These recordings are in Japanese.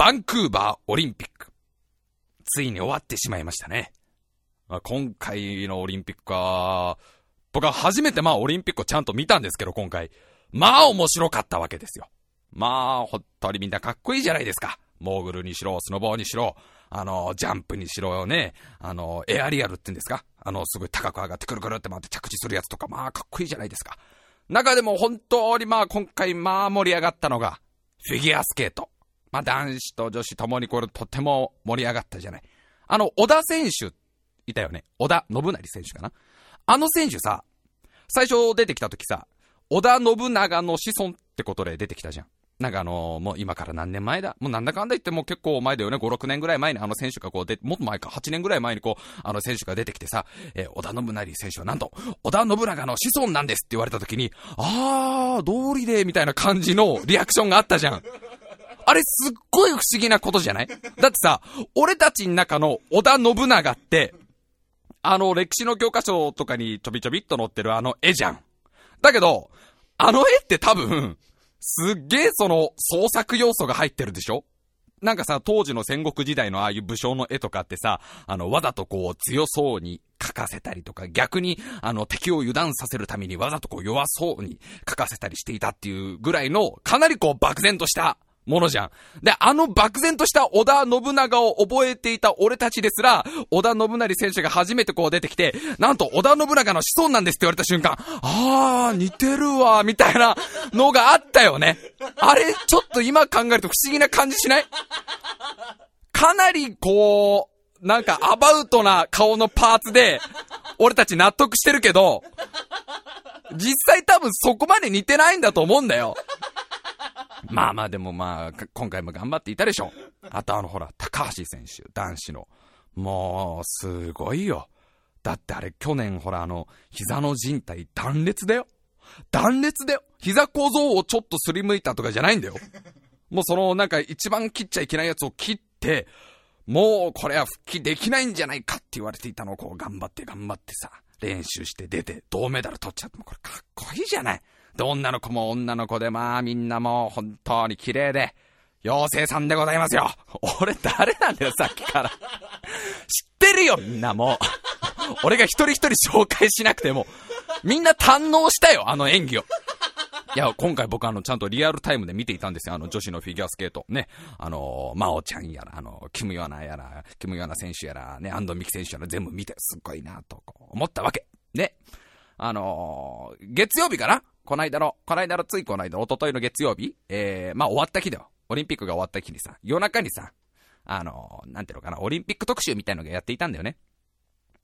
バンクーバーオリンピック。ついに終わってしまいましたね。まあ、今回のオリンピックは、僕は初めてまあオリンピックをちゃんと見たんですけど、今回。まあ面白かったわけですよ。まあ、ほっとりみんなかっこいいじゃないですか。モーグルにしろ、スノボーにしろ、あの、ジャンプにしろよね、あの、エアリアルって言うんですかあの、すごい高く上がってくるくるって回って着地するやつとか、まあかっこいいじゃないですか。中でも本当にまあ今回まあ盛り上がったのが、フィギュアスケート。まあ男子と女子ともにこれとても盛り上がったじゃない。あの、小田選手、いたよね。小田信成選手かな。あの選手さ、最初出てきた時さ、織田信長の子孫ってことで出てきたじゃん。なんかあのー、もう今から何年前だ？もうなんだかんだ言っても結構前だよね。5、6年ぐらい前にあの選手がこうで、もっと前か、8年ぐらい前にこう、あの選手が出てきてさ、えー、織田信成選手はなんと、織田信長の子孫なんですって言われた時に、あー、道理で、みたいな感じのリアクションがあったじゃん。あれすっごい不思議なことじゃない？だってさ、俺たちの中の織田信長って、あの歴史の教科書とかにちょびちょびっと載ってるあの絵じゃん。だけど、あの絵って多分、すっげえその創作要素が入ってるでしょ？なんかさ、当時の戦国時代のああいう武将の絵とかってさ、あの、わざとこう強そうに描かせたりとか、逆にあの敵を油断させるためにわざとこう弱そうに描かせたりしていたっていうぐらいの、かなりこう漠然としたものじゃん。で、あの漠然とした織田信長を覚えていた俺たちですら、織田信成選手が初めてこう出てきて、なんと織田信長の子孫なんですって言われた瞬間、あー、似てるわ、みたいなのがあったよね。あれ、ちょっと今考えると不思議な感じしない？かなりこう、なんかアバウトな顔のパーツで、俺たち納得してるけど、実際多分そこまで似てないんだと思うんだよ。まあまあでもまあ、今回も頑張っていたでしょ。あとあのほら、高橋選手、男子の。もう、すごいよ。だってあれ去年ほらあの、膝の靭帯断裂だよ。断裂だよ。膝小僧をちょっとすりむいたとかじゃないんだよ。もうそのなんか一番切っちゃいけないやつを切って、もうこれは復帰できないんじゃないかって言われていたのをこう頑張って頑張ってさ、練習して出て銅メダル取っちゃってもこれかっこいいじゃない。で、女の子も女の子で、まあみんなも本当に綺麗で、妖精さんでございますよ。俺誰なんだよ、さっきから。知ってるよ、みんなも。俺が一人一人紹介しなくても、みんな堪能したよ、あの演技を。いや、今回僕あの、ちゃんとリアルタイムで見ていたんですよ。あの、女子のフィギュアスケート。ね。あの、真央ちゃんやら、あの、キムヨナやら、キムヨナ選手やら、ね、安藤美希選手やら、全部見て、すっごいなと、思ったわけ。ね。あの月曜日かなこないだの、こないだのついこないだ、おとといの月曜日、えー、まあ終わった日だよ。オリンピックが終わった日にさ、夜中にさ、あのー、なんていうのかな、オリンピック特集みたいのがやっていたんだよね。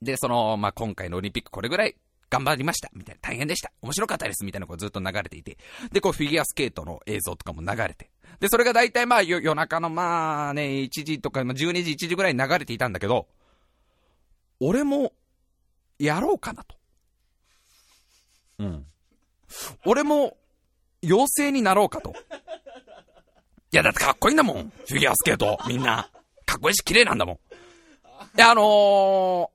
で、その、まあ今回のオリンピックこれぐらい頑張りました、みたいな、大変でした、面白かったです、みたいなのがずっと流れていて、で、こうフィギュアスケートの映像とかも流れて、で、それが大体まあ夜中のまあね、1時とか、まあ、12時、1時ぐらいに流れていたんだけど、俺も、やろうかなと。うん。俺も、妖精になろうかと。いや、だってかっこいいんだもん。フィギュアスケート、みんな。かっこいいし綺麗なんだもん。いや、あの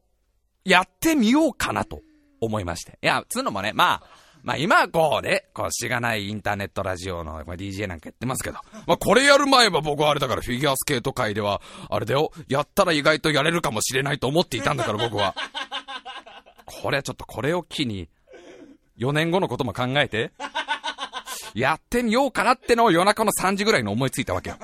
ー、やってみようかなと思いまして。いや、つうのもね、まあ、まあ今はこうね、こうしがないインターネットラジオの、ま、DJ なんかやってますけど、まあこれやる前は僕はあれだからフィギュアスケート界では、あれだよ、やったら意外とやれるかもしれないと思っていたんだから僕は。これはちょっとこれを機に、4年後のことも考えて、やってみようかなってのを夜中の3時ぐらいに思いついたわけよ。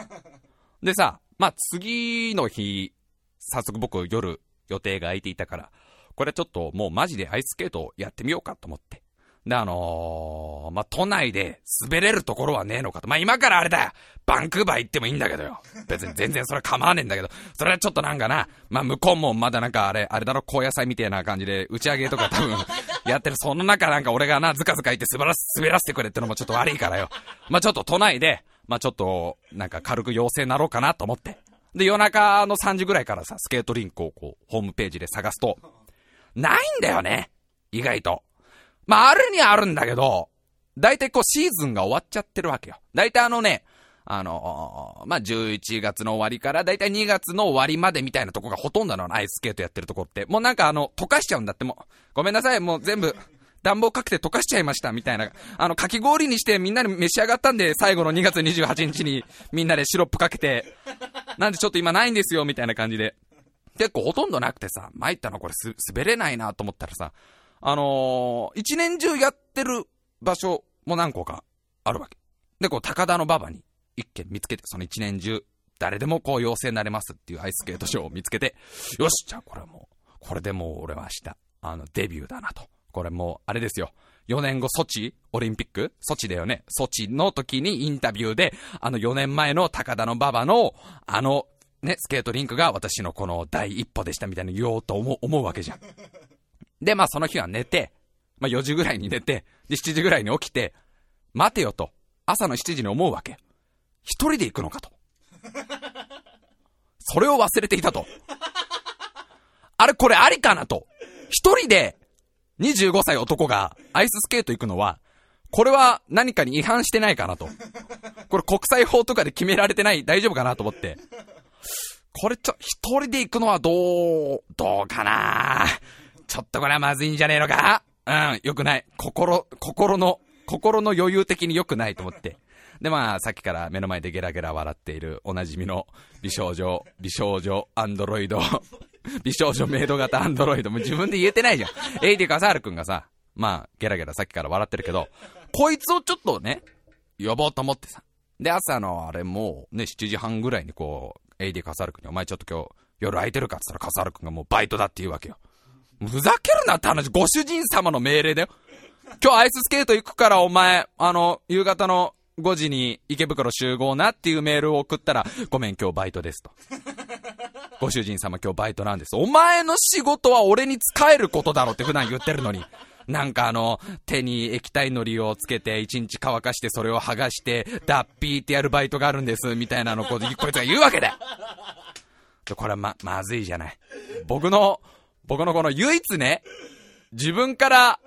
でさ、まあ、次の日、早速僕夜予定が空いていたから、これちょっともうマジでアイススケートをやってみようかと思って。で、あのー、まあ、都内で滑れるところはねえのかと。まあ、今からあれだよ。バンクーバー行ってもいいんだけどよ。別に全然それは構わねえんだけど、それはちょっとなんかな、まあ、向こうもまだなんかあれ、あれだろ、高野菜みたいな感じで打ち上げとか多分やってる。その中なんか俺がな、ずかずか言って滑らし滑らせてくれってのもちょっと悪いからよ。まあ、ちょっと都内で、まあ、ちょっと、なんか軽く陽性になろうかなと思って。で、夜中の3時ぐらいからさ、スケートリンクをこう、ホームページで探すと、ないんだよね。意外と。まあ、あるにはあるんだけど、だいたいこうシーズンが終わっちゃってるわけよ。だいたいあのね、あの、まあ、11月の終わりからだいたい2月の終わりまでみたいなとこがほとんどなの、アイススケートやってるとこって。もうなんかあの、溶かしちゃうんだってもう。ごめんなさい、もう全部、暖房かけて溶かしちゃいましたみたいな、あの、かき氷にしてみんなで召し上がったんで、最後の2月28日にみんなでシロップかけて、なんでちょっと今ないんですよみたいな感じで。結構ほとんどなくてさ、参ったのこれす、滑れないなと思ったらさ、あのー、一年中やってる場所も何個かあるわけ。で、こう、高田の馬場に一軒見つけて、その一年中、誰でもこう、妖精になれますっていうアイススケートショーを見つけて、よし、じゃあこれもう、これでもう俺は明日、あの、デビューだなと。これもう、あれですよ。4年後、ソチオリンピック？ソチだよね。ソチの時にインタビューで、あの4年前の高田の馬場の、あの、ね、スケートリンクが私のこの第一歩でしたみたいに言おうと思う、思うわけじゃん。で、まあその日は寝て、まあ4時ぐらいに寝て、で7時ぐらいに起きて、待てよと、朝の7時に思うわけ。一人で行くのかと。それを忘れていたと。あれこれありかなと。一人で25歳男がアイススケート行くのは、これは何かに違反してないかなと。これ国際法とかで決められてない大丈夫かなと思って。これちょ、一人で行くのはどう、どうかなちょっとこれはまずいんじゃねえのかうん、よくない。心、心の、心の余裕的に良くないと思って。で、まあ、さっきから目の前でゲラゲラ笑っているおなじみの美少女、美少女、アンドロイド、美少女メイド型アンドロイド。も自分で言えてないじゃん。エイディ・カサール君がさ、まあ、ゲラゲラさっきから笑ってるけど、こいつをちょっとね、呼ぼうと思ってさ。で、朝のあれもうね、7時半ぐらいにこう、エイディ・カサール君に、お前ちょっと今日、夜空いてるかって言ったらカサール君がもうバイトだって言うわけよ。ふざけるなって話、ご主人様の命令だよ。今日アイススケート行くからお前、あの、夕方の5時に池袋集合なっていうメールを送ったら、ごめん今日バイトですと。ご主人様今日バイトなんです。お前の仕事は俺に使えることだろって普段言ってるのに。なんかあの、手に液体のりをつけて一日乾かしてそれを剥がして、脱皮ってやるバイトがあるんです、みたいなのここいつが言うわけだよこれはま、まずいじゃない。僕の、僕のこの唯一ね、自分から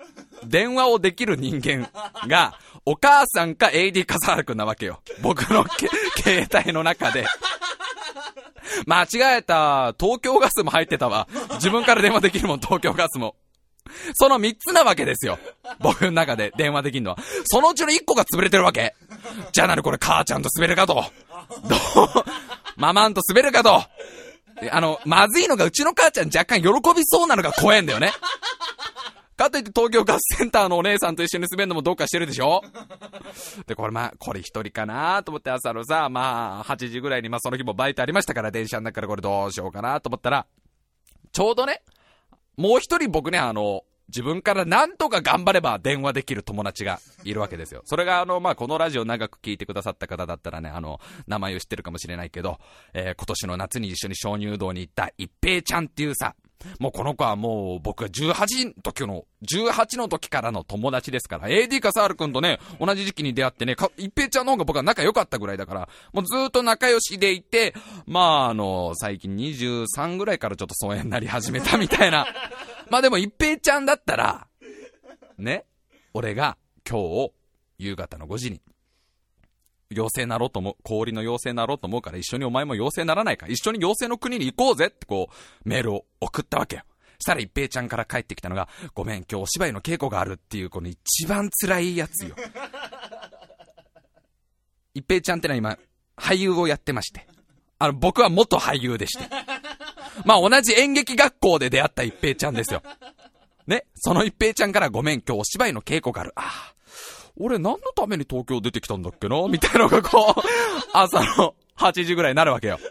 電話をできる人間が、お母さんか AD 笠原くんなわけよ。僕の 携帯の中で。間違えた。東京ガスも入ってたわ。自分から電話できるもん、東京ガスも。その三つなわけですよ。僕の中で電話できるのは。そのうちの一個が潰れてるわけ。じゃあなるこれ母ちゃんと滑るかと。どう？ママンと滑るかと。あの、まずいのがうちの母ちゃん若干喜びそうなのが怖えんだよね。かといって東京ガスセンターのお姉さんと一緒に滑るのもどうかしてるでしょ？で、これまあ、これ一人かなと思って朝のさ、まあ、8時ぐらいにまあその日もバイトありましたから、電車の中からこれどうしようかなと思ったら、ちょうどね、もう一人僕ね、あの、自分からなんとか頑張れば電話できる友達がいるわけですよ。それがあの、まあ、このラジオ長く聞いてくださった方だったらね、あの、名前を知ってるかもしれないけど、えー、今年の夏に一緒に鍾乳洞に行った一平ちゃんっていうさ、もうこの子はもう僕が18の時の、18の時からの友達ですから、AD カサール君とね、同じ時期に出会ってね、一平ちゃんの方が僕は仲良かったぐらいだから、もうずっと仲良しでいて、まああの、最近23ぐらいからちょっと疎遠になり始めたみたいな。まあでも一平ちゃんだったら、ね、俺が今日、夕方の5時に、妖精なろうと思う、氷の妖精なろうと思うから一緒にお前も妖精ならないか一緒に妖精の国に行こうぜってこう、メールを送ったわけよ。したら一平ちゃんから帰ってきたのが、ごめん、今日お芝居の稽古があるっていう、この一番辛いやつよ。一平ちゃんってのは今、俳優をやってまして。あの、僕は元俳優でして。まあ同じ演劇学校で出会った一平ちゃんですよ。ね、その一平ちゃんからごめん、今日お芝居の稽古がある。ああ、俺何のために東京出てきたんだっけな？みたいなのがこう、朝の8時ぐらいになるわけよ。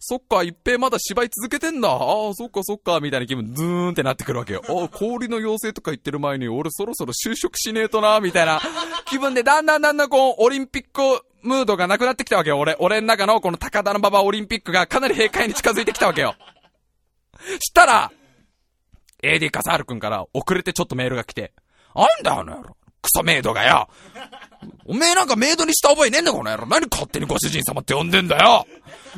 そっか、一平まだ芝居続けてんだ。ああ、そっかそっか、みたいな気分、ズーンってなってくるわけよ。ああ、氷の妖精とか言ってる前に、俺そろそろ就職しねえとな、みたいな気分で、だんだんだんだんこう、オリンピックムードがなくなってきたわけよ。俺、俺の中のこの高田の馬場オリンピックがかなり閉会に近づいてきたわけよ。したら、AD カサール君から遅れてちょっとメールが来て、なんだよあの野郎。クソメイドがよ。おめえなんかメイドにした覚えねえんだこの野郎。何勝手にご主人様って呼んでんだよ。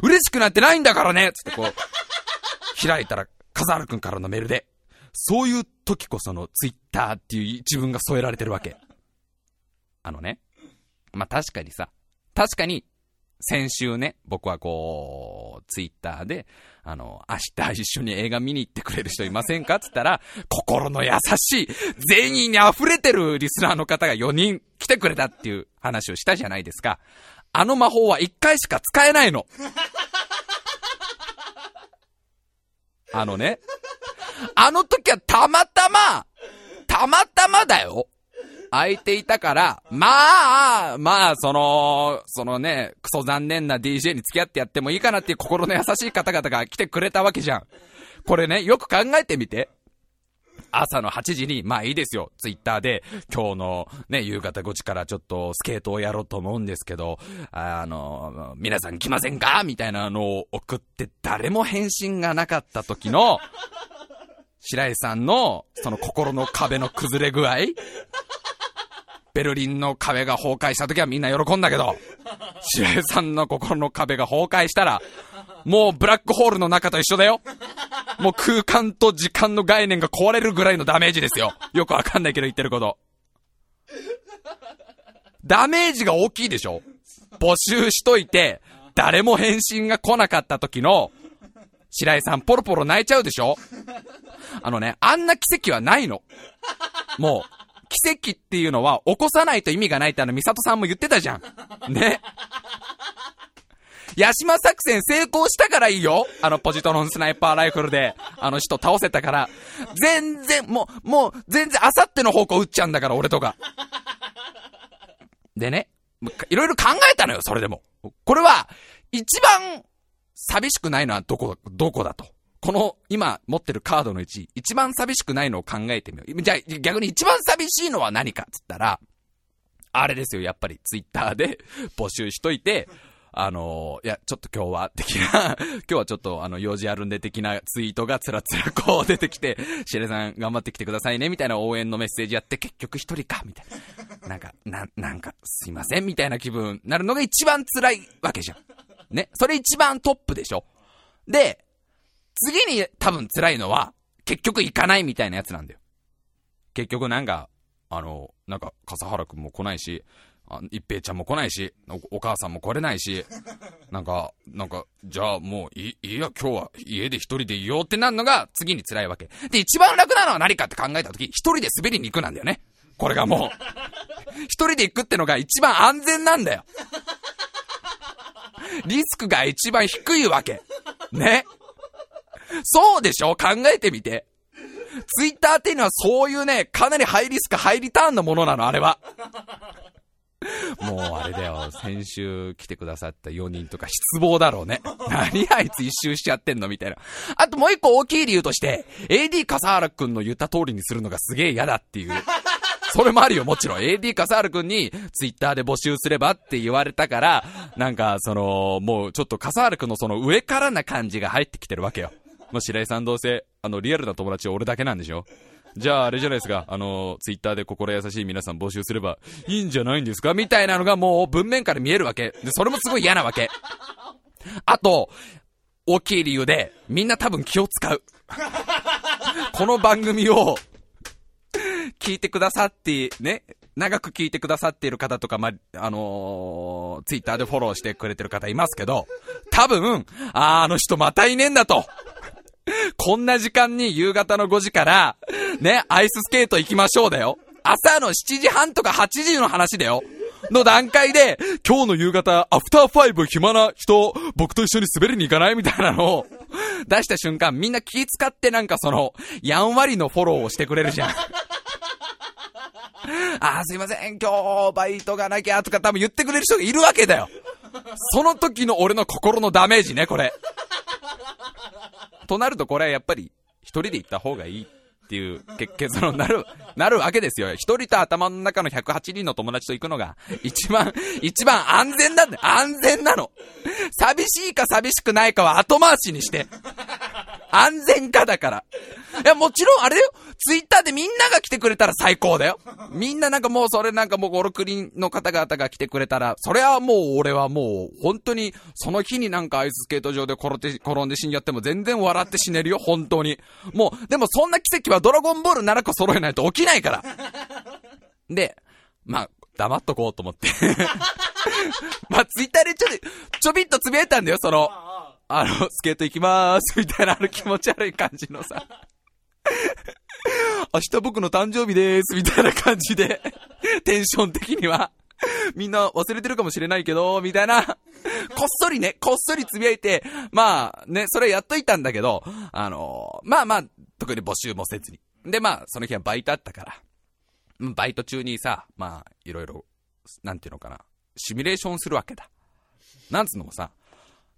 嬉しくなってないんだからねつってこう、開いたら、カザール君からのメールで、そういう時こそのツイッターっていう自分が添えられてるわけ。あのね。まあ、確かにさ、確かに、先週ね、僕はこう、ツイッターで、あの、明日一緒に映画見に行ってくれる人いませんかっつったら、心の優しい、善意に溢れてるリスナーの方が4人来てくれたっていう話をしたじゃないですか。あの魔法は1回しか使えないの。あのね、あの時はたまたま、たまたまだよ。空いていたから、まあ、まあ、その、そのね、クソ残念な DJ に付き合ってやってもいいかなっていう心の優しい方々が来てくれたわけじゃん。これね、よく考えてみて。朝の8時に、まあいいですよ、ツイッターで、今日のね、夕方5時からちょっとスケートをやろうと思うんですけど、あの、皆さん来ませんか？みたいなのを送って誰も返信がなかった時の、白井さんの、その心の壁の崩れ具合ベルリンの壁が崩壊した時はみんな喜んだけど、白井さんの心の壁が崩壊したら、もうブラックホールの中と一緒だよ。もう空間と時間の概念が壊れるぐらいのダメージですよ。よくわかんないけど言ってること。ダメージが大きいでしょ？募集しといて、誰も返信が来なかった時の、白井さんポロポロ泣いちゃうでしょ？あのね、あんな奇跡はないの。もう、奇跡っていうのは起こさないと意味がないってあの、ミサトさんも言ってたじゃん。ね。ヤシマ作戦成功したからいいよ。あの、ポジトロンスナイパーライフルで、あの人倒せたから。全然、もう、もう、全然、あさっての方向撃っちゃうんだから、俺とか。でね、いろいろ考えたのよ、それでも。これは、一番、寂しくないのはどこ、どこだと。この今持ってるカードのうち、一番寂しくないのを考えてみよう。じゃあ逆に一番寂しいのは何かっつったら、あれですよ、やっぱりツイッターで 募集しといて、あの、いや、ちょっと今日は、的な 今日はちょっとあの、用事あるんで的なツイートがつらつらこう出てきて、シレさん頑張ってきてくださいね、みたいな応援のメッセージやって、結局一人か、みたいな。なんか、な、なんか、すいません、みたいな気分なるのが一番辛いわけじゃん。ね。それ一番トップでしょ。で、次に多分辛いのは、結局行かないみたいなやつなんだよ。結局なんか、あの、なんか、笠原くんも来ないし、一平ちゃんも来ないしお、お母さんも来れないし、なんか、なんか、じゃあもういい、いや、今日は家で一人でいようってなるのが次に辛いわけ。で、一番楽なのは何かって考えたとき、一人で滑りに行くなんだよね。これがもう。一人で行くってのが一番安全なんだよ。リスクが一番低いわけ。ね。そうでしょ？考えてみて。ツイッターっていうのはそういうね、かなりハイリスク、ハイリターンのものなの、あれは。もうあれだよ、先週来てくださった4人とか失望だろうね。何あいつ一周しちゃってんの？みたいな。あともう一個大きい理由として、AD 笠原くんの言った通りにするのがすげえ嫌だっていう。それもあるよ、もちろん。AD 笠原くんにツイッターで募集すればって言われたから、なんか、その、もうちょっと笠原くんのその上からな感じが入ってきてるわけよ。まあ、白井さんどうせ、あの、リアルな友達は俺だけなんでしょ？じゃああれじゃないですか、あの、ツイッターで心優しい皆さん募集すればいいんじゃないんですか？みたいなのがもう文面から見えるわけ。で、それもすごい嫌なわけ。あと、大きい理由で、みんな多分気を使う。この番組を、聞いてくださって、ね、長く聞いてくださっている方とか、まあ、のー、ツイッターでフォローしてくれてる方いますけど、多分、ああの人またいねえんだと。こんな時間に夕方の5時から、ね、アイススケート行きましょうだよ。朝の7時半とか8時の話だよ。の段階で、今日の夕方、アフターファイブ暇な人、僕と一緒に滑りに行かないみたいなのを、出した瞬間、みんな気使ってなんかその、やんわりのフォローをしてくれるじゃん。あすいません、今日バイトがなきゃとか多分言ってくれる人がいるわけだよ。その時の俺の心のダメージね、これ。となるとこれはやっぱり一人で行った方がいいっていう結論になる、なるわけですよ。一人と頭の中の108人の友達と行くのが一番、一番安全なんだ。安全なの。寂しいか寂しくないかは後回しにして。安全かだから。いや、もちろんあれだよ。ツイッターでみんなが来てくれたら最高だよ。みんななんかもうそれなんかもうゴロクリンの方々が来てくれたら、それはもう俺はもう本当にその日になんかアイススケート場で転んで、転んで死んじゃっても全然笑って死ねるよ、本当に。もう、でもそんな奇跡はドラゴンボール7個揃えないと起きないから。で、まあ、黙っとこうと思って まあ、ツイッターでちょ、ちょびっとつぶやいたんだよ、その、あの、スケート行きまーす、みたいなあの気持ち悪い感じのさ。明日僕の誕生日でーす、みたいな感じで、テンション的には。みんな忘れてるかもしれないけど、みたいな。こっそりね、こっそりつぶやいて、まあね、それやっといたんだけど、あのまあまあ、特に募集もせずに。で、まあ、その日はバイトあったから。バイト中にさ、まあ、いろいろ、なんていうのかな、シミュレーションするわけだ。なんつうのもさ、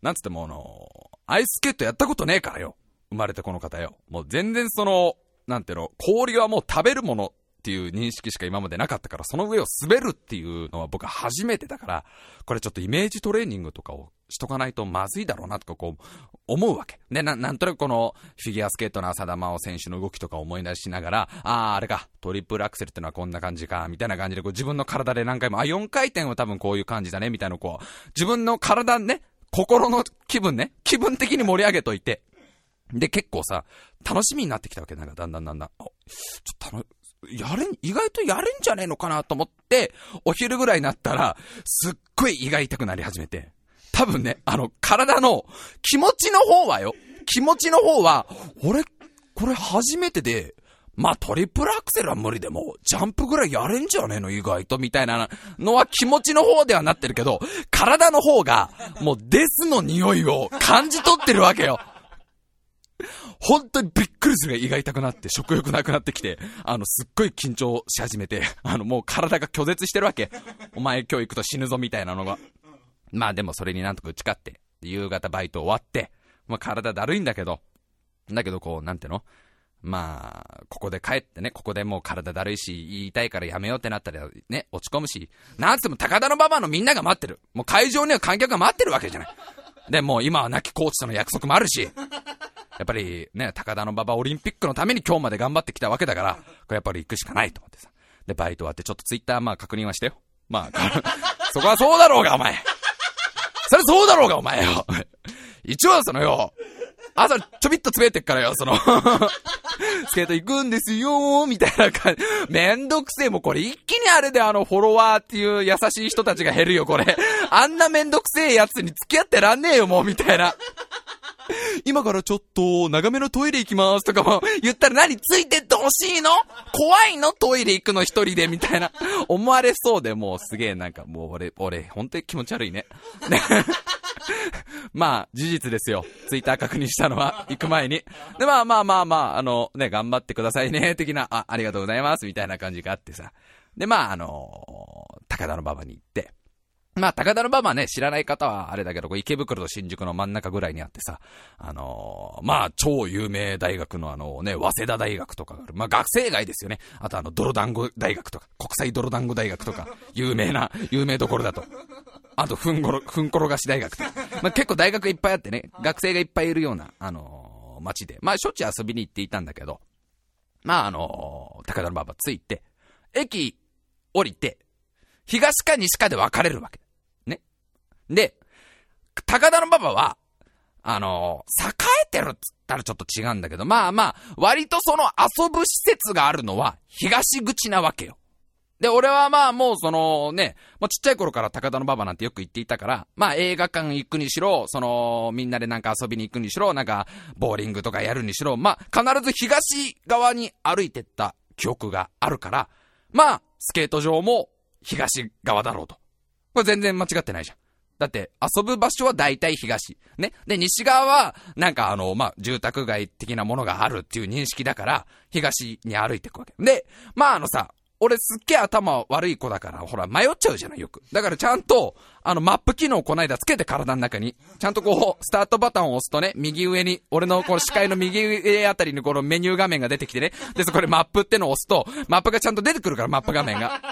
なんつってもあの、アイススケートやったことねえからよ。生まれてこの方よ。もう全然その、なんていうの、氷はもう食べるものっていう認識しか今までなかったから、その上を滑るっていうのは僕は初めてだから、これちょっとイメージトレーニングとかをしとかないとまずいだろうなとかこう、思うわけ。で、な、なんとなくこの、フィギュアスケートの浅田真央選手の動きとか思い出しながら、ああ、あれか、トリプルアクセルってのはこんな感じか、みたいな感じでこう自分の体で何回も、あ、4回転は多分こういう感じだね、みたいなこう、自分の体ね、心の気分ね、気分的に盛り上げといて、で、結構さ、楽しみになってきたわけ。なんか、だんだんだんだん。ちょっと楽、やれん、意外とやれんじゃねえのかなと思って、お昼ぐらいになったら、すっごい胃が痛くなり始めて。多分ね、あの、体の気持ちの方はよ。気持ちの方は、俺、これ初めてで、まあ、トリプルアクセルは無理でも、ジャンプぐらいやれんじゃねえの意外と、みたいなのは気持ちの方ではなってるけど、体の方が、もうデスの匂いを感じ取ってるわけよ。本当にびっくりするが胃が痛くなって、食欲なくなってきて、あの、すっごい緊張し始めて、あの、もう体が拒絶してるわけ。お前今日行くと死ぬぞみたいなのが。まあでもそれになんとか打ち勝って、夕方バイト終わって、まあ体だるいんだけど、だけどこう、なんていうの？まあ、ここで帰ってね、ここでもう体だるいし、言いたいからやめようってなったらね、落ち込むし、なんつっても高田の馬場のみんなが待ってる。もう会場には観客が待ってるわけじゃない。で、もう今は亡きコーチとの約束もあるし、やっぱりね、高田の馬場オリンピックのために今日まで頑張ってきたわけだから、これやっぱり行くしかないと思ってさ。で、バイト終わってちょっとツイッターまあ確認はしてよ。まあ、そこはそうだろうが、お前。それそうだろうが、お前よ。一応そのよ、朝ちょびっと詰めてっからよ、その スケート行くんですよみたいな感じ。めんどくせえ、もうこれ一気にあれであのフォロワーっていう優しい人たちが減るよ、これ。あんなめんどくせえやつに付き合ってらんねえよ、もう、みたいな。今からちょっと、長めのトイレ行きますとかも言ったら何ついてってほしいの？怖いの？トイレ行くの一人でみたいな。思われそうでもうすげえなんかもう俺、俺、本当に気持ち悪いね。ね まあ、事実ですよ。ツイッター確認したのは、行く前に。で、まあまあまあまあ、あの、ね、頑張ってくださいね、的な、あ、ありがとうございます、みたいな感じがあってさ。で、まあ、あの高田の馬場に行って、まあ、高田馬場ね、知らない方はあれだけど、池袋と新宿の真ん中ぐらいにあってさ、あのー、まあ、超有名大学のあのね、早稲田大学とかがある。まあ、学生街ですよね。あとあの、泥団子大学とか、国際泥団子大学とか、有名な、有名どころだと。あと、ふんごろ、ふん転がし大学とか。まあ、結構大学いっぱいあってね、学生がいっぱいいるような、あのー、街で。まあ、しょっちゅう遊びに行っていたんだけど、まあ、あのー、高田馬場着いて、駅降りて、東か西かで分かれるわけ。で、高田の馬場は、あのー、栄えてるっつったらちょっと違うんだけど、まあまあ、割とその遊ぶ施設があるのは東口なわけよ。で、俺はまあもうそのね、もうちっちゃい頃から高田の馬場なんてよく言っていたから、まあ映画館行くにしろ、その、みんなでなんか遊びに行くにしろ、なんか、ボーリングとかやるにしろ、まあ必ず東側に歩いてった記憶があるから、まあ、スケート場も東側だろうと。これ全然間違ってないじゃん。だって、遊ぶ場所は大体東。ね。で、西側は、なんかあの、まあ、住宅街的なものがあるっていう認識だから、東に歩いていくわけ。で、まああのさ、俺すっげえ頭悪い子だから、ほら、迷っちゃうじゃない、よく。だからちゃんと、あの、マップ機能をこないだつけて体の中に、ちゃんとこう、スタートボタンを押すとね、右上に、俺のこの視界の右上あたりにこのメニュー画面が出てきてね、で、そこでマップってのを押すと、マップがちゃんと出てくるから、マップ画面が。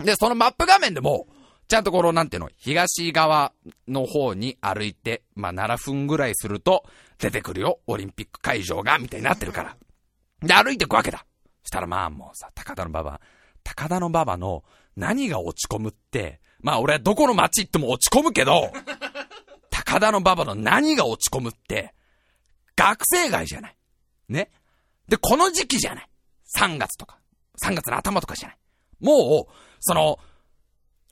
で、そのマップ画面でも、ちゃんとこの、なんていうの、東側の方に歩いて、まあ、7分ぐらいすると、出てくるよ、オリンピック会場が、みたいになってるから。で、歩いていくわけだ。したらまあもうさ、高田の馬場、高田の馬場の何が落ち込むって、まあ俺はどこの街行っても落ち込むけど、高田の馬場の何が落ち込むって、学生街じゃない。ね。で、この時期じゃない。3月とか。3月の頭とかじゃない。もう、その、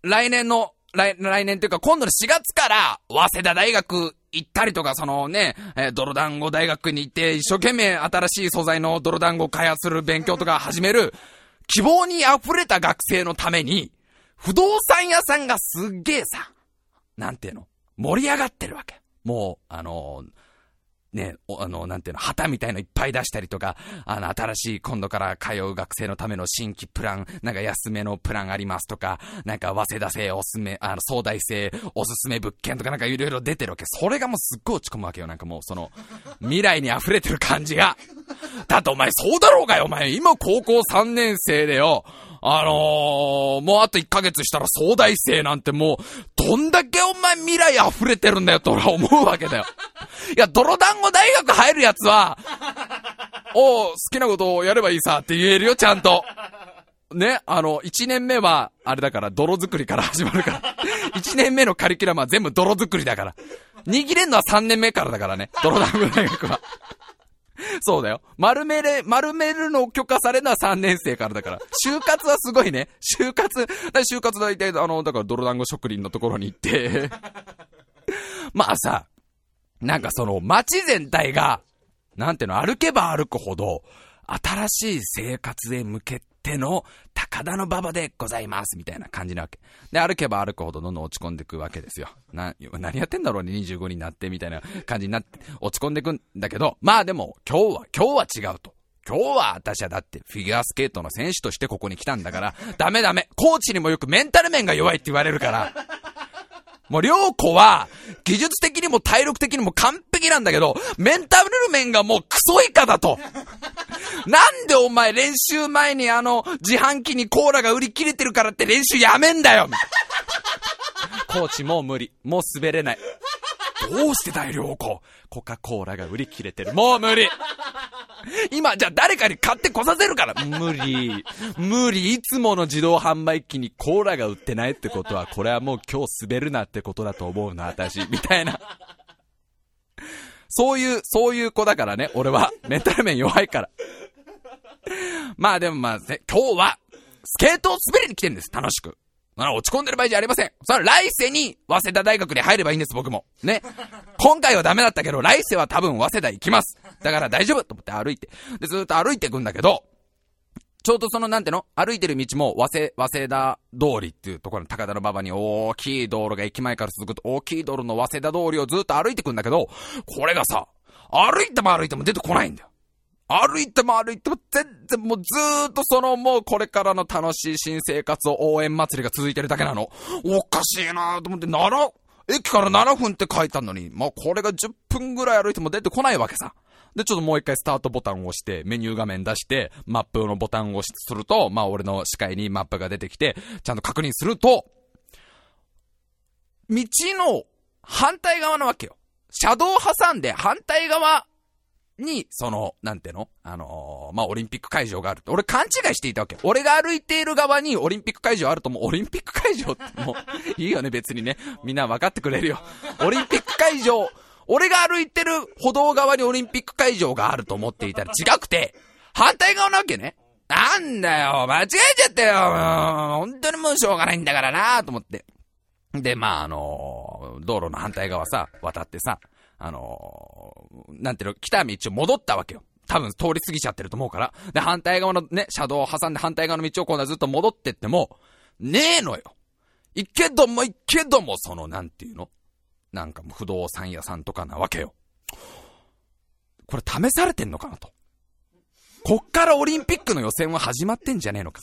来年の、来、来年というか今度の4月から、早稲田大学行ったりとか、そのね、えー、泥団子大学に行って、一生懸命新しい素材の泥団子を開発する勉強とか始める、希望に溢れた学生のために、不動産屋さんがすっげえさ、なんていうの盛り上がってるわけ。もう、あのー、ね、あの、なんていうの、旗みたいのいっぱい出したりとか、あの、新しい今度から通う学生のための新規プラン、なんか安めのプランありますとか、なんか早稲田製おすすめ、あの、総大生おすすめ物件とかなんかいろいろ出てるわけ。それがもうすっごい落ち込むわけよ。なんかもうその、未来に溢れてる感じが。だってお前そうだろうがよ、お前。今高校3年生でよ。あのー、もうあと1ヶ月したら総大生なんてもう、どんだけお前未来溢れてるんだよと俺は思うわけだよ。いや、泥団子大学入るやつは、お好きなことをやればいいさって言えるよ、ちゃんと。ね、あの、1年目は、あれだから、泥作りから始まるから。1年目のカリキュラムは全部泥作りだから。握れんのは3年目からだからね、泥団子大学は。そうだよ。丸めれ、丸めるのを許可されるのは3年生からだから。就活はすごいね。就活、就活大体、あの、だから泥団子職人のところに行って まあさ、なんかその街全体が、なんていうの、歩けば歩くほど、新しい生活へ向けての高田馬場でございます、みたいな感じなわけ。で、歩けば歩くほどどんどん落ち込んでいくわけですよ。な、何やってんだろうね、25になって、みたいな感じになって、落ち込んでいくんだけど、まあでも、今日は、今日は違うと。今日は私はだってフィギュアスケートの選手としてここに来たんだから、ダメダメ。コーチにもよくメンタル面が弱いって言われるから、もう、りょうこは、技術的にも体力的にも完璧なんだけど、メンタル面がもうクソ以下だと。なんでお前練習前にあの、自販機にコーラが売り切れてるからって練習やめんだよコーチもう無理。もう滑れない。どうしてだよ、りょうこ？コカ・コーラが売り切れてる。もう無理今、じゃあ誰かに買ってこさせるから。無理。無理。いつもの自動販売機にコーラが売ってないってことは、これはもう今日滑るなってことだと思うな、私。みたいな。そういう、そういう子だからね、俺は。メンタル面弱いから。まあでもまあ、ね、今日は、スケートを滑りに来てるんです、楽しく。落ち込んでる場合じゃありません。それ来世に、早稲田大学に入ればいいんです、僕も。ね。今回はダメだったけど、来世は多分早稲田行きます。だから大丈夫と思って歩いて。で、ずっと歩いていくんだけど、ちょうどその、なんての？歩いてる道も、早稲、早稲田通りっていうところの高田の馬場に大きい道路が駅前から続くと、大きい道路の早稲田通りをずっと歩いていくんだけど、これがさ、歩いても歩いても出てこないんだよ。歩いても歩いても全然もうずーっとそのもうこれからの楽しい新生活を応援祭りが続いてるだけなの。おかしいなと思って、7、駅から7分って書いたのに、まあこれが10分ぐらい歩いても出てこないわけさ。で、ちょっともう一回スタートボタンを押して、メニュー画面出して、マップのボタンを押しすると、まあ俺の視界にマップが出てきて、ちゃんと確認すると、道の反対側なわけよ。車道を挟んで反対側に、その、なんての？あのー、まあ、オリンピック会場がある俺勘違いしていたわけ。俺が歩いている側にオリンピック会場あるともうオリンピック会場ってもう、いいよね、別にね。みんな分かってくれるよ。オリンピック会場、俺が歩いてる歩道側にオリンピック会場があると思っていたら違くて、反対側なわけね。なんだよ、間違えちゃったよ。本当にもうしょうがないんだからなと思って。で、まあ、あのー、道路の反対側さ、渡ってさ、あのー、なんていうの、来た道を戻ったわけよ。多分通り過ぎちゃってると思うから。で、反対側のね、車道を挟んで反対側の道を今度はずっと戻ってっても、ねえのよ。いけどもいけども、その、なんていうのなんか不動産屋さんとかなわけよ。これ試されてんのかなと。こっからオリンピックの予選は始まってんじゃねえのか。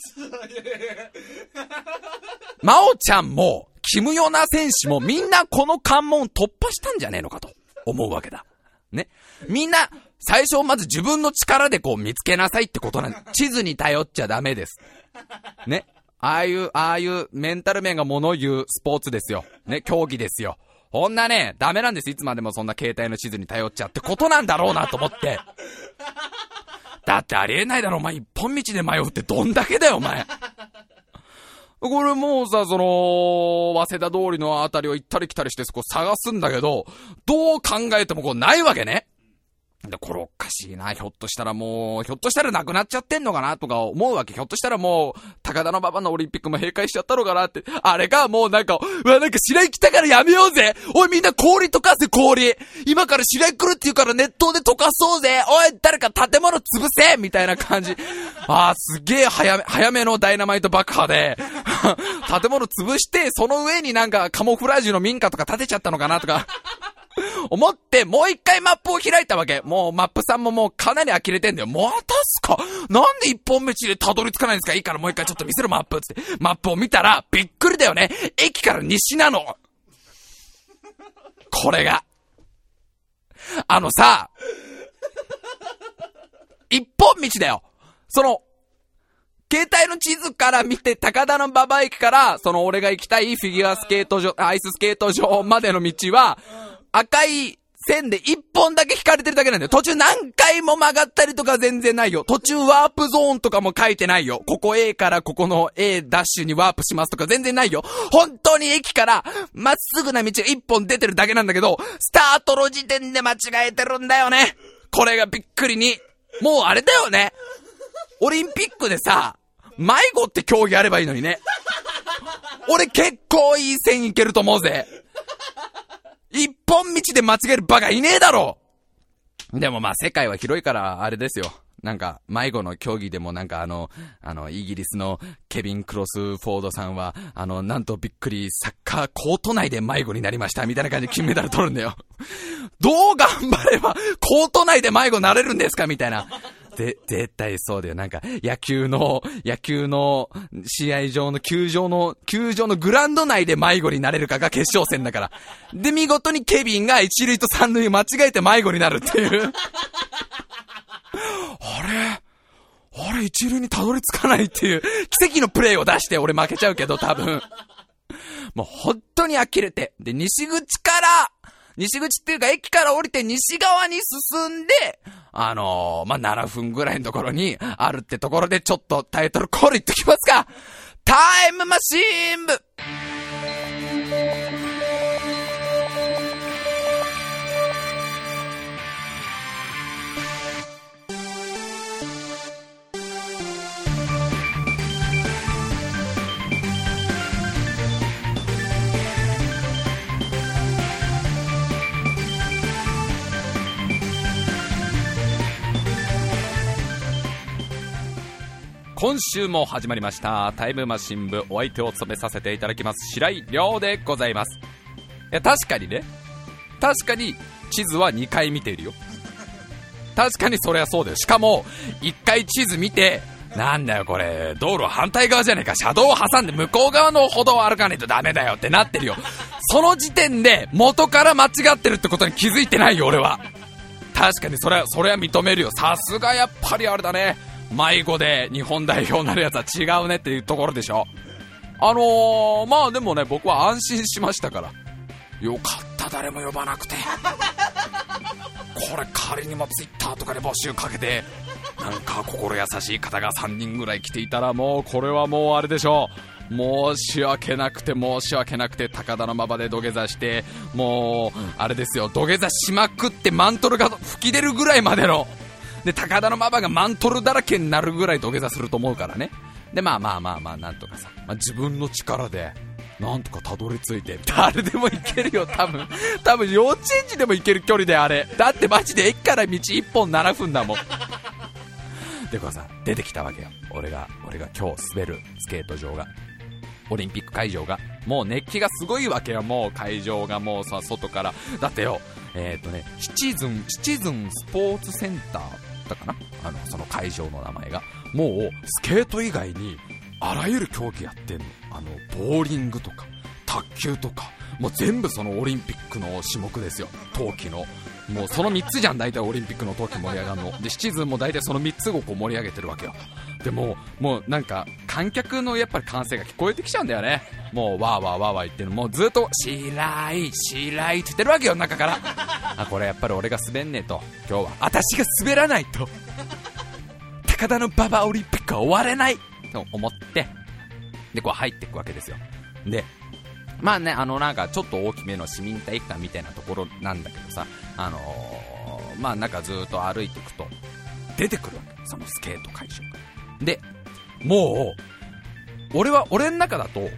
真央ちゃんも、キムヨナ選手もみんなこの関門突破したんじゃねえのかと思うわけだ。ね。みんな、最初まず自分の力でこう見つけなさいってことなんで、地図に頼っちゃダメです。ね。ああいう、ああいうメンタル面が物言うスポーツですよ。ね、競技ですよ。こんなね、ダメなんです。いつまでもそんな携帯の地図に頼っちゃってことなんだろうなと思って。だってありえないだろ、お前一本道で迷うってどんだけだよ、お前。これもうさ、その、早稲田通りのあたりを行ったり来たりしてそこ探すんだけど、どう考えてもこうないわけね。で、これおかしいな。ひょっとしたらもう、ひょっとしたらなくなっちゃってんのかな？とか思うわけ。ひょっとしたらもう、高田の馬場のオリンピックも閉会しちゃったのかなって。あれか、もうなんか、うわ、なんか白井来たからやめようぜおいみんな氷溶かせ、氷今から白井来るって言うから熱湯で溶かそうぜおい、誰か建物潰せみたいな感じ。あー、すげえ早め、早めのダイナマイト爆破で、建物潰して、その上になんかカモフラージュの民家とか建てちゃったのかな？とか。思って、もう一回マップを開いたわけ。もうマップさんももうかなり呆れてんだよ。またすか？なんで一本道でたどり着かないんですか？いいからもう一回ちょっと見せるマップって。マップを見たら、びっくりだよね。駅から西なの。これが。あのさ、一本道だよ。その、携帯の地図から見て、高田の馬場駅から、その俺が行きたいフィギュアスケート場、アイススケート場までの道は、赤い線で一本だけ引かれてるだけなんだよ。途中何回も曲がったりとか全然ないよ。途中ワープゾーンとかも書いてないよ。ここ A からここの A ダッシュにワープしますとか全然ないよ。本当に駅からまっすぐな道が一本出てるだけなんだけど、スタートの時点で間違えてるんだよね。これがびっくりに。もうあれだよね。オリンピックでさ、迷子って競技あればいいのにね。俺結構いい線いけると思うぜ。一本道で間違えるバカいねえだろでもまあ世界は広いからあれですよ。なんか、迷子の競技でもなんかあの、あの、イギリスのケビン・クロスフォードさんは、あの、なんとびっくり、サッカーコート内で迷子になりました、みたいな感じで金メダル取るんだよ。どう頑張れば、コート内で迷子なれるんですかみたいな。で、絶対そうだよ。なんか、野球の、野球の試合場の球場の、球場のグランド内で迷子になれるかが決勝戦だから。で、見事にケビンが一塁と三塁間違えて迷子になるっていう。あれ？あれ一塁にたどり着かないっていう奇跡のプレイを出して俺負けちゃうけど多分。もう本当に呆れて。で、西口から、西口っていうか駅から降りて西側に進んで、あのー、まあ、7分ぐらいのところにあるってところでちょっとタイトルコール言っときますか。タイムマシーン部。今週も始まりました。タイムマシン部お相手を務めさせていただきます白井亮でございます。いや確かにね。確かに地図は2回見ているよ。確かにそれはそうだよ。しかも1回地図見てなんだよこれ道路反対側じゃねえか。車道を挟んで向こう側の歩道を歩かないとダメだよってなってるよ。その時点で元から間違ってるってことに気づいてないよ俺は。確かにそれはそれは認めるよ。さすがやっぱりあれだね。迷子で日本代表になるやつは違うねっていうところでしょ。あのー、まあでもね、僕は安心しましたから。よかった、誰も呼ばなくて。これ仮にもツイッターとかで募集かけて、なんか心優しい方が3人ぐらい来ていたらもうこれはもうあれでしょう。申し訳なくて申し訳なくて高田の馬場で土下座してもうあれですよ土下座しまくってマントルが吹き出るぐらいまでので、高田の馬場がマントルだらけになるぐらい土下座すると思うからね。で、まあまあまあまあ、なんとかさ、まあ、自分の力で、なんとかたどり着いて、誰でも行けるよ、多分。多分幼稚園児でも行ける距離であれ。だってマジで駅から道1本7分だもん。で、こうさ、出てきたわけよ。俺が、俺が今日滑るスケート場が。オリンピック会場が。もう熱気がすごいわけよ、もう会場がもうさ、外から。だってよ、えっ、ー、とね、シチズン、シチズンスポーツセンターったかな？あの、その会場の名前が。もう、スケート以外に、あらゆる競技やってんの。あの、ボーリングとか、卓球とか、もう全部そのオリンピックの種目ですよ。冬季の。もうその3つじゃん、大体オリンピックの冬季盛り上がるの。で、シチズンも大体その3つをこう盛り上げてるわけよ。でも、もうなんか、観客のやっぱり歓声が聞こえてきちゃうんだよね。もう、わーわーわーわー言ってるもうずっと、白い、白いって言ってるわけよ、中から。あ、これやっぱり俺が滑んねえと。今日は、私が滑らないと。高田の馬場オリンピックは終われないと思って、で、こう入っていくわけですよ。で、まあね、あのなんかちょっと大きめの市民体育館みたいなところなんだけどさ、あのー、まあ、中ずっと歩いていくと、出てくるわけ。そのスケート会場が。で、もう、俺は、俺の中だと、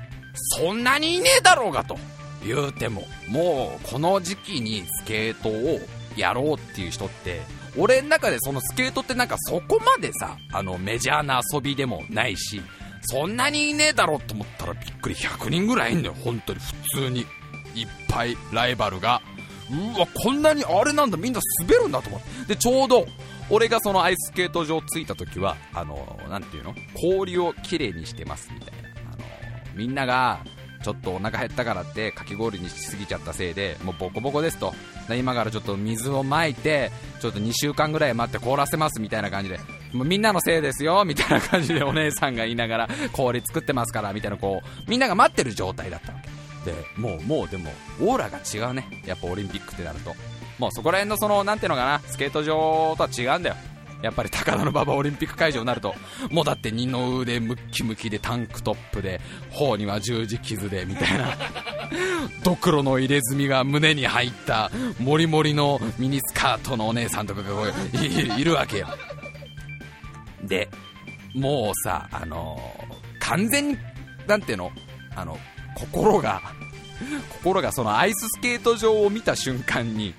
そんなにいねえだろうがと。言うても、もう、この時期にスケートをやろうっていう人って、俺の中でそのスケートってなんかそこまでさ、あのメジャーな遊びでもないし、そんなにいねえだろうと思ったらびっくり100人ぐらいいんだよ、本当に普通に。いっぱいライバルが。うわ、こんなにあれなんだ、みんな滑るんだと思って。で、ちょうど、俺がそのアイススケート場着いた時は、あの、なていうの？氷をきれいにしてますみたいな。あの、みんなが、ちょっとお腹減ったからってかき氷にしすぎちゃったせいでもうボコボコですと今からちょっと水をまいてちょっと2週間ぐらい待って凍らせますみたいな感じでもうみんなのせいですよみたいな感じでお姉さんが言いながら氷作ってますからみたいなこうみんなが待ってる状態だったわけもうもうでもオーラが違うね。やっぱオリンピックってなると。もうそこら辺のそのなんていうのかな。スケート場とは違うんだよ。やっぱり高田馬場オリンピック会場になると、もうだって二の腕ムッキムキでタンクトップで、頬には十字傷で、みたいな。ドクロの入れ墨が胸に入った、モリモリのミニスカートのお姉さんとかがいるわけよ。で、もうさ、あの、完全に、なんていうの、あの、心が、心がそのアイススケート場を見た瞬間に、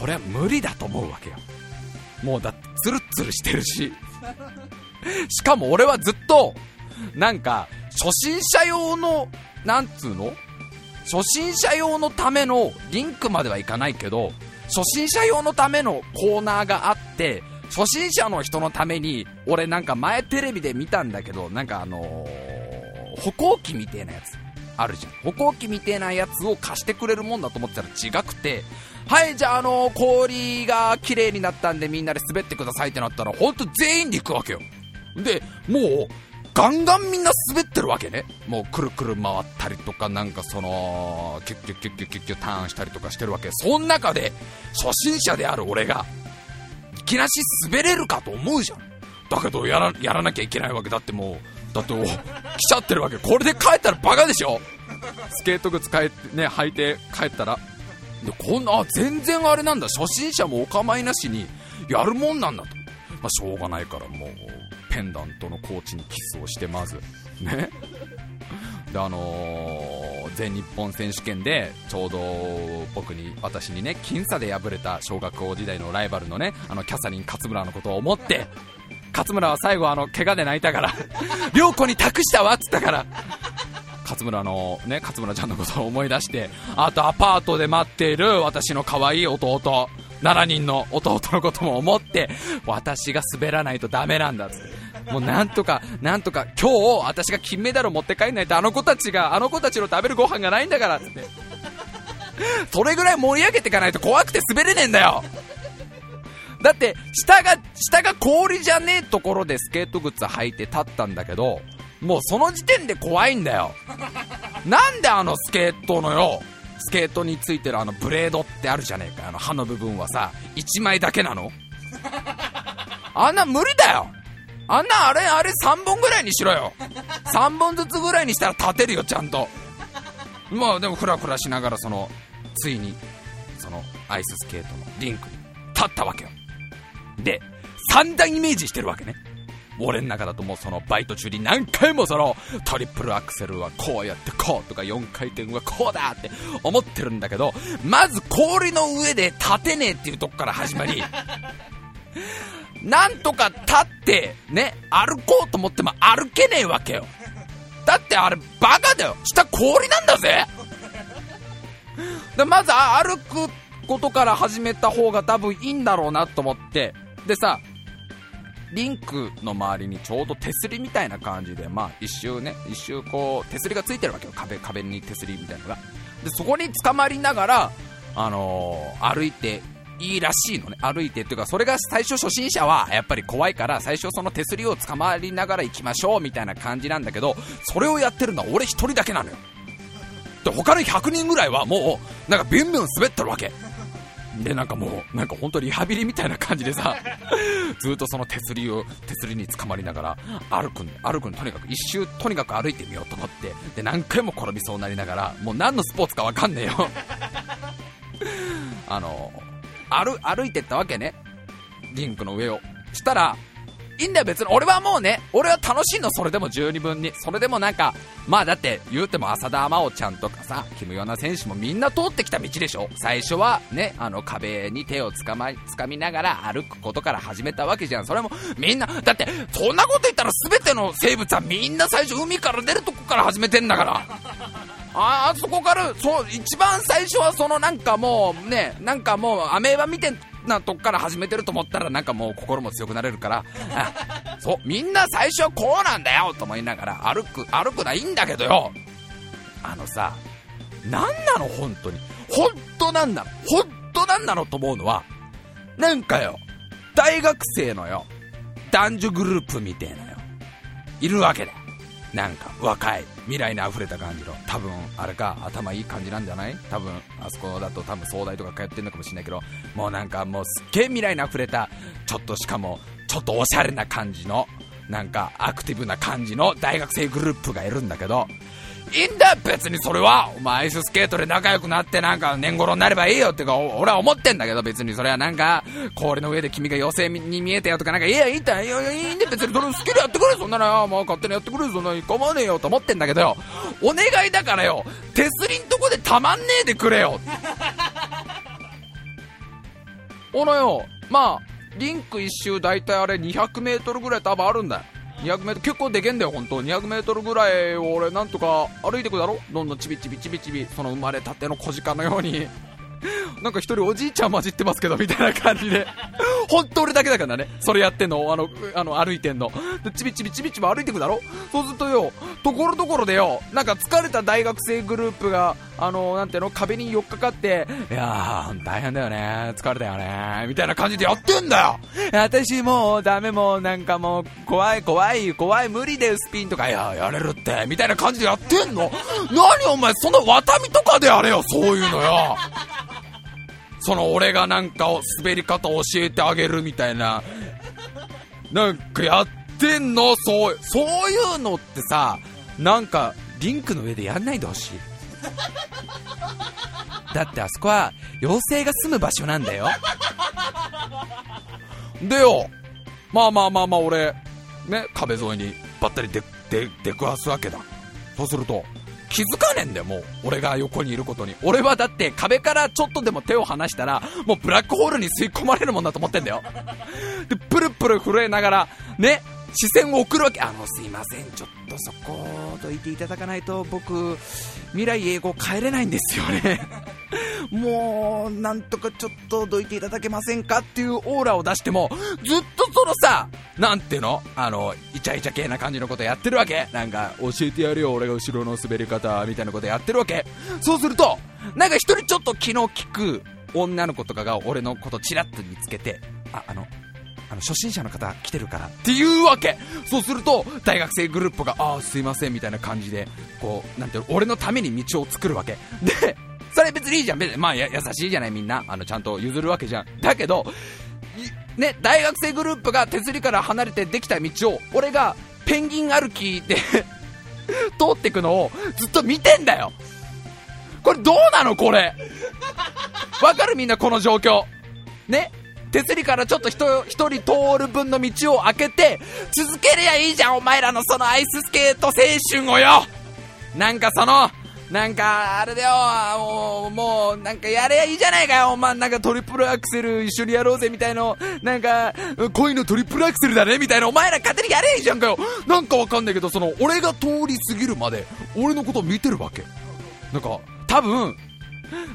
これは無理だと思うわけよ。もうだってツルツルしてるし。しかも俺はずっと、なんか、初心者用の、なんつうの？初心者用のためのリンクまではいかないけど、初心者用のためのコーナーがあって、初心者の人のために、俺なんか前テレビで見たんだけど、なんかあのー、歩行器みてえなやつ。あるじゃん。歩行器みてえなやつを貸してくれるもんだと思ってたら違くて、はい、じゃあ、あの、氷が綺麗になったんでみんなで滑ってくださいってなったら、ほんと全員で行くわけよ。で、もう、ガンガンみんな滑ってるわけね。もうくるくる回ったりとか、なんかその、キュッキュッキュッキュッキュッキュターンしたりとかしてるわけ。その中で、初心者である俺が、いきなし滑れるかと思うじゃん。だけど、やら、やらなきゃいけないわけだってもう、だって、来ちゃってるわけ。これで帰ったらバカでしょ。スケート靴帰って、ね、履いて帰ったら、でこんな全然あれなんだ。初心者もお構いなしにやるもんなんだと、まあ、しょうがないからもうペンダントのコーチにキスをしてまず。ね。であのー、全日本選手権でちょうど僕に私にね僅差で敗れた小学校時代のライバルのねあのキャサリン勝村のことを思って勝村は最後あの怪我で泣いたから 涼子に託したわっつったから勝村のね、勝村ちゃんのことを思い出して、あとアパートで待っている私の可愛い弟、7人の弟のことも思って、私が滑らないとダメなんだって。もうなんとか、なんとか、今日、私が金メダルを持って帰んないと、あの子たちが、あの子たちの食べるご飯がないんだからって。それぐらい盛り上げていかないと怖くて滑れねえんだよだって、下が、下が氷じゃねえところでスケート靴履いて立ったんだけど、もうその時点で怖いんだよ。なんであのスケートのよ、スケートについてるあのブレードってあるじゃねえか。あの刃の部分はさ、1枚だけなの あんな無理だよ。あんなあれ、あれ3本ぐらいにしろよ。3本ずつぐらいにしたら立てるよ、ちゃんと。まあでもフラフラしながらその、ついに、そのアイススケートのリンクに立ったわけよ。で、散々イメージしてるわけね。俺の中だともうそのバイト中に何回もそのトリプルアクセルはこうやってこうとか4回転はこうだって思ってるんだけど、まず氷の上で立てねえっていうとこから始まり、なんとか立ってね、歩こうと思っても歩けねえわけよ。だってあれバカだよ。下氷なんだぜ。でまず歩くことから始めた方が多分いいんだろうなと思って、でさ、リンクの周りにちょうど手すりみたいな感じで、まあ一周ね、一周こう、手すりがついてるわけよ。壁、壁に手すりみたいなのが。で、そこに捕まりながら、あのー、歩いていいらしいのね。歩いてっていうか、それが最初初心者はやっぱり怖いから、最初その手すりを捕まりながら行きましょうみたいな感じなんだけど、それをやってるのは俺一人だけなのよ。で、他の100人ぐらいはもう、なんかビュンビュン滑ってるわけ。で、なんかもう、なんか本当リハビリみたいな感じでさ、ずっとその手すりを、手すりにつかまりながら、歩くん、歩くん、とにかく一周、とにかく歩いてみようと思って、で、何回も転びそうになりながら、もう何のスポーツか分かんねえよ あの、歩、歩いてったわけね。リンクの上を。したら、いいんだよ別に。俺はもうね、俺は楽しいの、それでも十二分に。それでもなんか、まあだって言うても浅田真央ちゃんとかさ、キムヨナ選手もみんな通ってきた道でしょ最初はね、あの壁に手をつかま、つかみながら歩くことから始めたわけじゃん。それもみんな、だってそんなこと言ったら全ての生物はみんな最初海から出るとこから始めてんだから。ああそこから、そう、一番最初はそのなんかもうね、なんかもうアメーバ見てなとこから始めてると思ったらなんかもう心も強くなれるから、そう、みんな最初はこうなんだよと思いながら歩く、歩くないいんだけどよ、あのさ、なんなの本当に？本当なんなの？本当なんなのと思うのは、なんかよ、大学生のよ、男女グループみたいなよ、いるわけだよ。なんか若い未来に溢れた感じの多分あれか頭いい感じなんじゃない？多分あそこだと多分総大とか通ってるのかもしれないけどもうなんかもうすっげえ未来に溢れたちょっとしかもちょっとおしゃれな感じのなんかアクティブな感じの大学生グループがいるんだけどいいんだ別にそれは。お前アイススケートで仲良くなってなんか年頃になればいいよってか。俺は思ってんだけど別にそれはなんか氷の上で君が妖精に見えてよとかなんかいやいいんだよ。いやいいんだよ。別にそれ好きでやってくれそんなのもう勝手にやってくれそんなに構わねえよと思ってんだけど。よお願いだからよ。手すりんとこでたまんねえでくれよ。おのよ。まあリンク一周大体あれ 200m ぐらい多分あるんだよ。200m 結構でけんだよ、本当。200m ぐらいを俺、なんとか歩いてくだろ、どんどんちびちびちびちび、その生まれたての小鹿のように、なんか一人おじいちゃん混じってますけど、みたいな感じで、本当俺だけだからね、それやってんの、あの、あの歩いてんの、でちびちびちびちび歩いてくだろ、そうするとよ、ところどころでよ、なんか疲れた大学生グループが、あの、なんていうの、壁に寄っかかって、いやー、大変だよね、疲れたよね、みたいな感じでやってんだよ。私もうダメもうなんかもう、怖い怖い怖い無理でスピンとか、いや、やれるって、みたいな感じでやってんの。何お前、その渡みとかでやれよ、そういうのよ。その俺がなんか滑り方教えてあげるみたいな、なんかやってんの？そう、そういうのってさ、なんかリンクの上でやんないでほしい。だってあそこは妖精が住む場所なんだよ。でよ、まあまあまあまあ俺、ね、壁沿いにばったりで、で、出くわすわけだ。そうすると、気づかねえんだよ、もう。俺が横にいることに。俺はだって壁からちょっとでも手を離したら、もうブラックホールに吸い込まれるもんだと思ってんだよ。で、プルプル震えながら、ね、視線を送るわけ。あの、すいません、ちょっとそこ、どいていただかないと僕、未来英語帰れないんですよね。もう、なんとかちょっとどいていただけませんかっていうオーラを出しても、ずっとそのさ、なんていうの？あの、イチャイチャ系な感じのことやってるわけ。なんか、教えてやるよ、俺が後ろの滑り方、みたいなことやってるわけ。そうすると、なんか一人ちょっと気の利く女の子とかが俺のことチラッと見つけて、あ、あの、あの初心者の方来てるから。っていうわけ。そうすると大学生グループがああすいませんみたいな感じでこうなんていうの俺のために道を作るわけ。でそれ別にいいじゃん。別にまあや優しいじゃないみんな。あのちゃんと譲るわけじゃん。だけどね大学生グループが手すりから離れてできた道を俺がペンギン歩きで 通っていくのをずっと見てんだよ。これどうなのこれ。わかるみんなこの状況。ね。手すりからちょっと一人通る分の道を開けて、続けりゃいいじゃん、お前らのそのアイススケート青春をよなんかその、なんか、あれだよ、もう、もう、なんかやれやいいじゃないかよ、お前、なんかトリプルアクセル一緒にやろうぜ、みたいの、なんか、恋のトリプルアクセルだね、みたいな、お前ら勝手にやれいいじゃんかよ。なんかわかんないけど、その、俺が通り過ぎるまで、俺のこと見てるわけ。なんか、多分、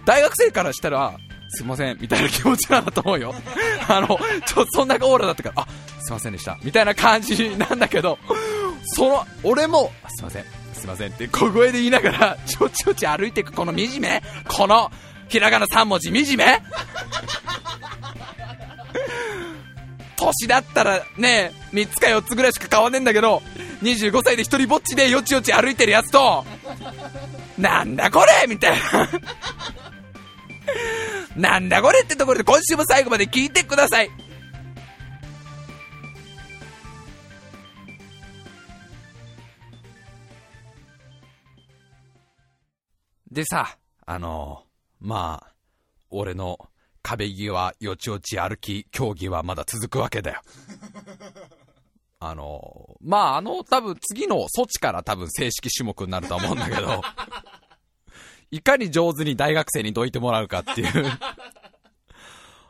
大学生からしたら、すいません、みたいな気持ちなんだと思うよ。あの、ちょ、そんなオーラだったから、あ、すいませんでした、みたいな感じなんだけど、その、俺も、すいません、すいませんって小声で言いながら、ちょちょち歩いていくこの惨めこの、ひらがな3文字惨め。年だったらね、3つか4つぐらいしか変わんねえんだけど、25歳で一人ぼっちでよちよち歩いてるやつと、なんだこれみたいな。なんだこれってところで今週も最後まで聞いてください。でさ、あの、まあ、俺の壁際、よちよち歩き、競技はまだ続くわけだよ。あの、まあ、あの、多分次の措置から多分正式種目になると思うんだけど、いかに上手に大学生にどいてもらうかっていう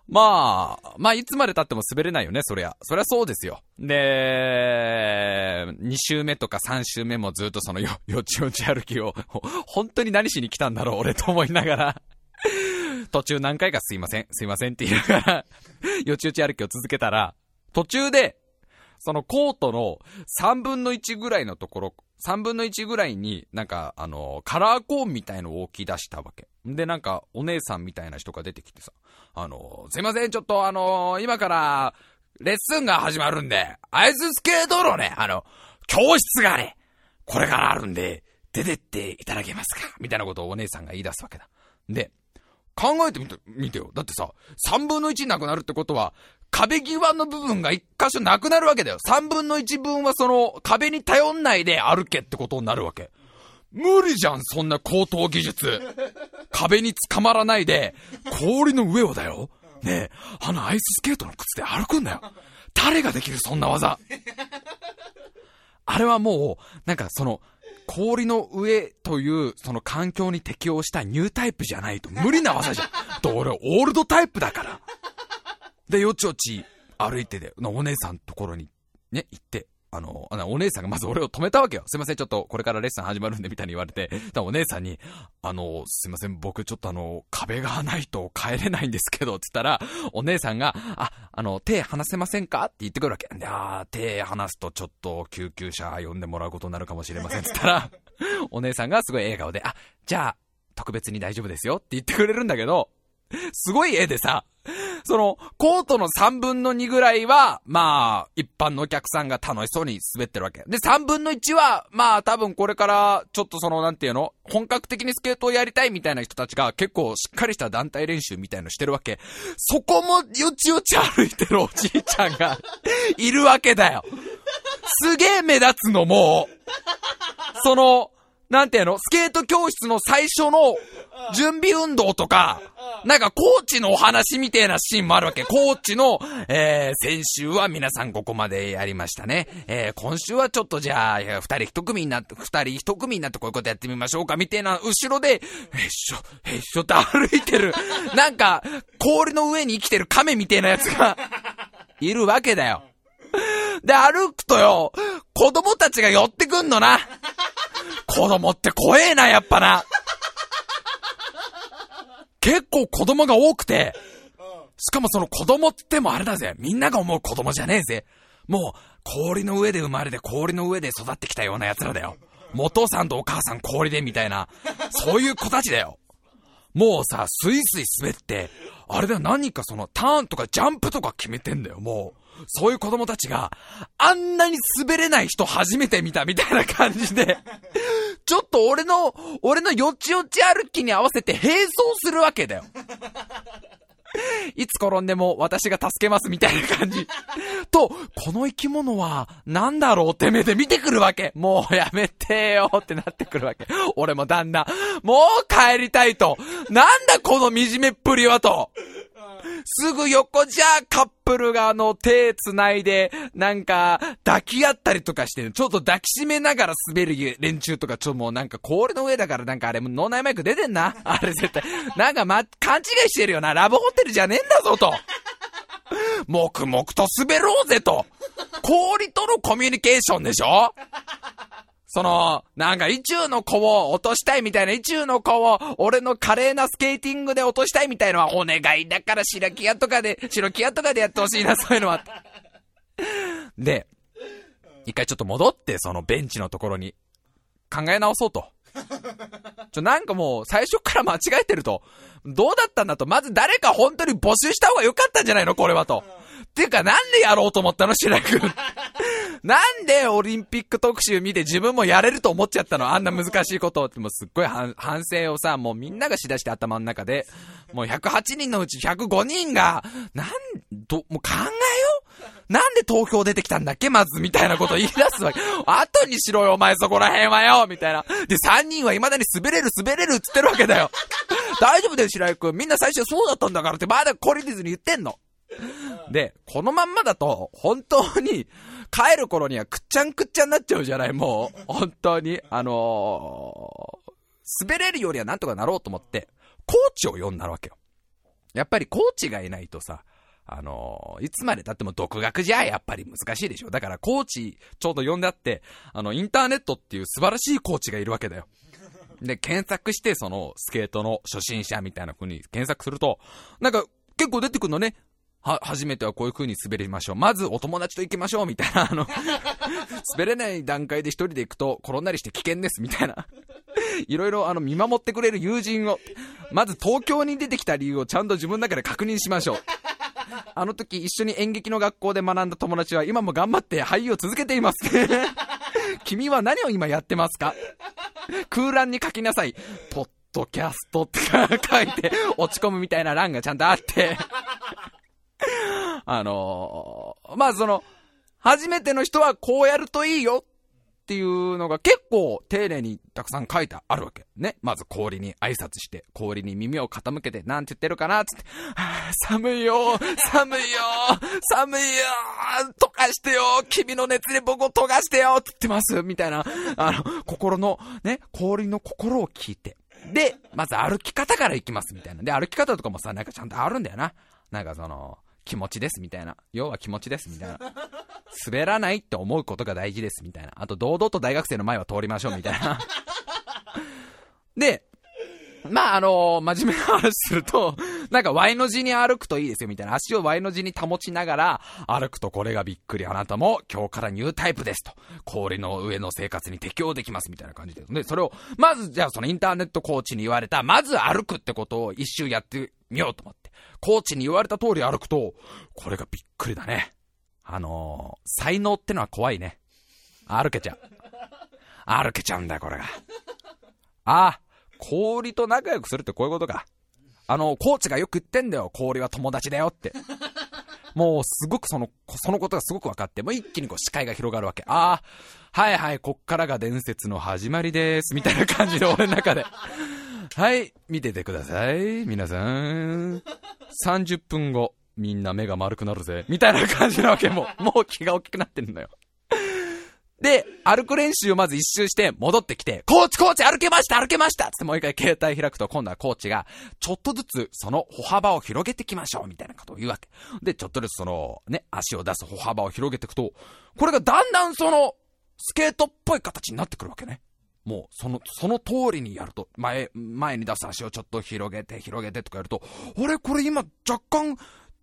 まあ、まあ、いつまで経っても滑れないよね、そりゃ。そりゃそうですよ。で、2週目とか3週目もずっとそのよ、よちよち歩きを、本当に何しに来たんだろう、俺と思いながら途中何回かすいません、すいませんって言いながらよちよち歩きを続けたら、途中で、そのコートの3分の1ぐらいのところ、3分の1ぐらいになんか、あの、カラーコーンみたいのを置き出したわけ。で、なんか、お姉さんみたいな人が出てきてさ、あの、すいません、ちょっとあの、今から、レッスンが始まるんで、アイススケートのね、あの、教室がね、これからあるんで、出てっていただけますかみたいなことをお姉さんが言い出すわけだ。で、考えてみて、見てよ。だってさ、3分の1なくなるってことは、壁際の部分が1箇所なくなるわけだよ。3分の1分はその壁に頼んないで歩けってことになるわけ。無理じゃん、そんな高等技術。壁に捕まらないで、氷の上をだよ。ねえ、あのアイススケートの靴で歩くんだよ。誰ができるそんな技。あれはもう、なんかその、氷の上というその環境に適応したニュータイプじゃないと無理な技じゃん。と俺オールドタイプだから。で、よちよち歩いてで、お姉さんのところにね、行って、あの、あのお姉さんがまず俺を止めたわけよ。すいません、ちょっとこれからレッスン始まるんで、みたいに言われて。お姉さんに、あの、すいません、僕ちょっとあの、壁がないと帰れないんですけど、つったら、お姉さんが、あ、あの、手離せませんか？って言ってくるわけ。で、あ手離すとちょっと救急車呼んでもらうことになるかもしれません、つったら、お姉さんがすごい笑顔で、あ、じゃあ、特別に大丈夫ですよって言ってくれるんだけど、すごい絵でさ、その、コートの3分の2ぐらいは、まあ、一般のお客さんが楽しそうに滑ってるわけ。で、3分の1は、まあ、多分これから、ちょっとその、なんていうの本格的にスケートをやりたいみたいな人たちが結構しっかりした団体練習みたいのしてるわけ。そこもよちよち歩いてるおじいちゃんが いるわけだよ。すげえ目立つのもう、その、なんていうの？スケート教室の最初の準備運動とか、なんかコーチのお話みたいなシーンもあるわけ。コーチの、えー、先週は皆さんここまでやりましたね。えー、今週はちょっとじゃあ、二人一組になって、二人一組になってこういうことやってみましょうか、みたいな、後ろで、へっしょ、へっしょって歩いてる、なんか、氷の上に生きてる亀みたいなやつが、いるわけだよ。で、歩くとよ、子供たちが寄ってくんのな。子供って怖えな、やっぱな。結構子供が多くて、しかもその子供ってもあれだぜ。みんなが思う子供じゃねえぜ。もう、氷の上で生まれて氷の上で育ってきたような奴らだよ。元さんとお母さん氷でみたいな、そういう子たちだよ。もうさ、スイスイ滑って、あれだよ、何かそのターンとかジャンプとか決めてんだよ、もう。そういう子供たちが、あんなに滑れない人初めて見たみたいな感じで、ちょっと俺の、俺のよちよち歩きに合わせて並走するわけだよ。いつ転んでも私が助けますみたいな感じ。と、この生き物は何だろうって目で見てくるわけ。もうやめてよってなってくるわけ。俺も旦那、もう帰りたいと。なんだこの惨めっぷりはと。すぐ横じゃカップルがあの手繋いで、なんか抱き合ったりとかして、ちょっと抱きしめながら滑る連中とか、ちょ、もうなんか氷の上だからなんかあれ、脳内マイク出てんな。あれ絶対。なんかま、勘違いしてるよな。ラブホテルじゃねえんだぞと。黙々と滑ろうぜと。氷とのコミュニケーションでしょ？その、なんか、意中の子を落としたいみたいな、意中の子を、俺の華麗なスケーティングで落としたいみたいのは、お願いだから白木屋とかで、白木屋とかでやってほしいな、そういうのは。で、一回ちょっと戻って、そのベンチのところに、考え直そうと。ちょ、なんかもう、最初から間違えてると。どうだったんだと。まず誰か本当に募集した方が良かったんじゃないのこれはと。っていうか、なんでやろうと思ったの白井くん。なんでオリンピック特集見て自分もやれると思っちゃったの？あんな難しいことって、もうすっごい反省をさ、もうみんながしだして頭の中で、もう108人のうち105人が、なん、ど、もう考えよう？なんで投票出てきたんだっけ？まず、みたいなこと言い出すわけ。後にしろよ、お前そこら辺はよみたいな。で、3人は未だに滑れる滑れるって言ってるわけだよ。大丈夫だよ、白井くん。みんな最初そうだったんだからってまだ懲りずに言ってんの。で、このまんまだと、本当に、帰る頃にはくっちゃんくっちゃんになっちゃうじゃない、もう。本当に。あのー、滑れるよりはなんとかなろうと思って、コーチを呼んだわけよ。やっぱりコーチがいないとさ、あのー、いつまで経っても独学じゃやっぱり難しいでしょ。だからコーチちょうど呼んであって、あの、インターネットっていう素晴らしいコーチがいるわけだよ。で、検索して、その、スケートの初心者みたいな風に検索すると、なんか、結構出てくるのね。は、初めてはこういう風に滑りましょう。まずお友達と行きましょう、みたいな、あの滑れない段階で一人で行くと転んだりして危険です、みたいな。いろいろあの見守ってくれる友人を、まず東京に出てきた理由をちゃんと自分の中で確認しましょう。あの時一緒に演劇の学校で学んだ友達は今も頑張って俳優を続けています。君は何を今やってますか？空欄に書きなさい。ポッドキャストって書いて落ち込むみたいな欄がちゃんとあって あのー、まあその、初めての人はこうやるといいよっていうのが結構丁寧にたくさん書いてあるわけ。ね。まず氷に挨拶して、氷に耳を傾けて、なんて言ってるかなつって、寒いよ寒いよ寒いよ溶かしてよ君の熱で僕を溶かしてよって言ってますみたいな、あの、心の、ね、氷の心を聞いて。で、まず歩き方から行きますみたいな。で、歩き方とかもさ、なんかちゃんとあるんだよな。なんかその、気持ちですみたいな。要は気持ちですみたいな。滑らないって思うことが大事ですみたいな。あと、堂々と大学生の前は通りましょうみたいな。で、まあ、あのー、真面目な話すると、なんか Y の字に歩くといいですよみたいな。足を Y の字に保ちながら歩くとこれがびっくり。あなたも今日からニュータイプですと。氷の上の生活に適応できますみたいな感じで。で、それを、まずじゃあそのインターネットコーチに言われた、まず歩くってことを一周やってみようと思って。コーチに言われた通り歩くと、これがびっくりだね。あのー、才能ってのは怖いね。歩けちゃう。歩けちゃうんだよ、これが。ああ、氷と仲良くするってこういうことか。あの、コーチがよく言ってんだよ。氷は友達だよって。もうすごくその、そのことがすごく分かって、もう一気にこう視界が広がるわけ。ああ、はいはい、こっからが伝説の始まりです。みたいな感じで俺の中で。はい、見ててください。皆さん。30分後、みんな目が丸くなるぜ。みたいな感じなわけ。もう、もう気が大きくなってるのよ。で、歩く練習をまず一周して戻ってきて、コーチコーチ歩けました歩けましたつってもう一回携帯開くと今度はコーチが、ちょっとずつその歩幅を広げていきましょうみたいなことを言うわけ。で、ちょっとずつその、ね、足を出す歩幅を広げていくと、これがだんだんその、スケートっぽい形になってくるわけね。もう、その、その通りにやると、前、前に出す足をちょっと広げて、広げてとかやると、あれこれ今若干、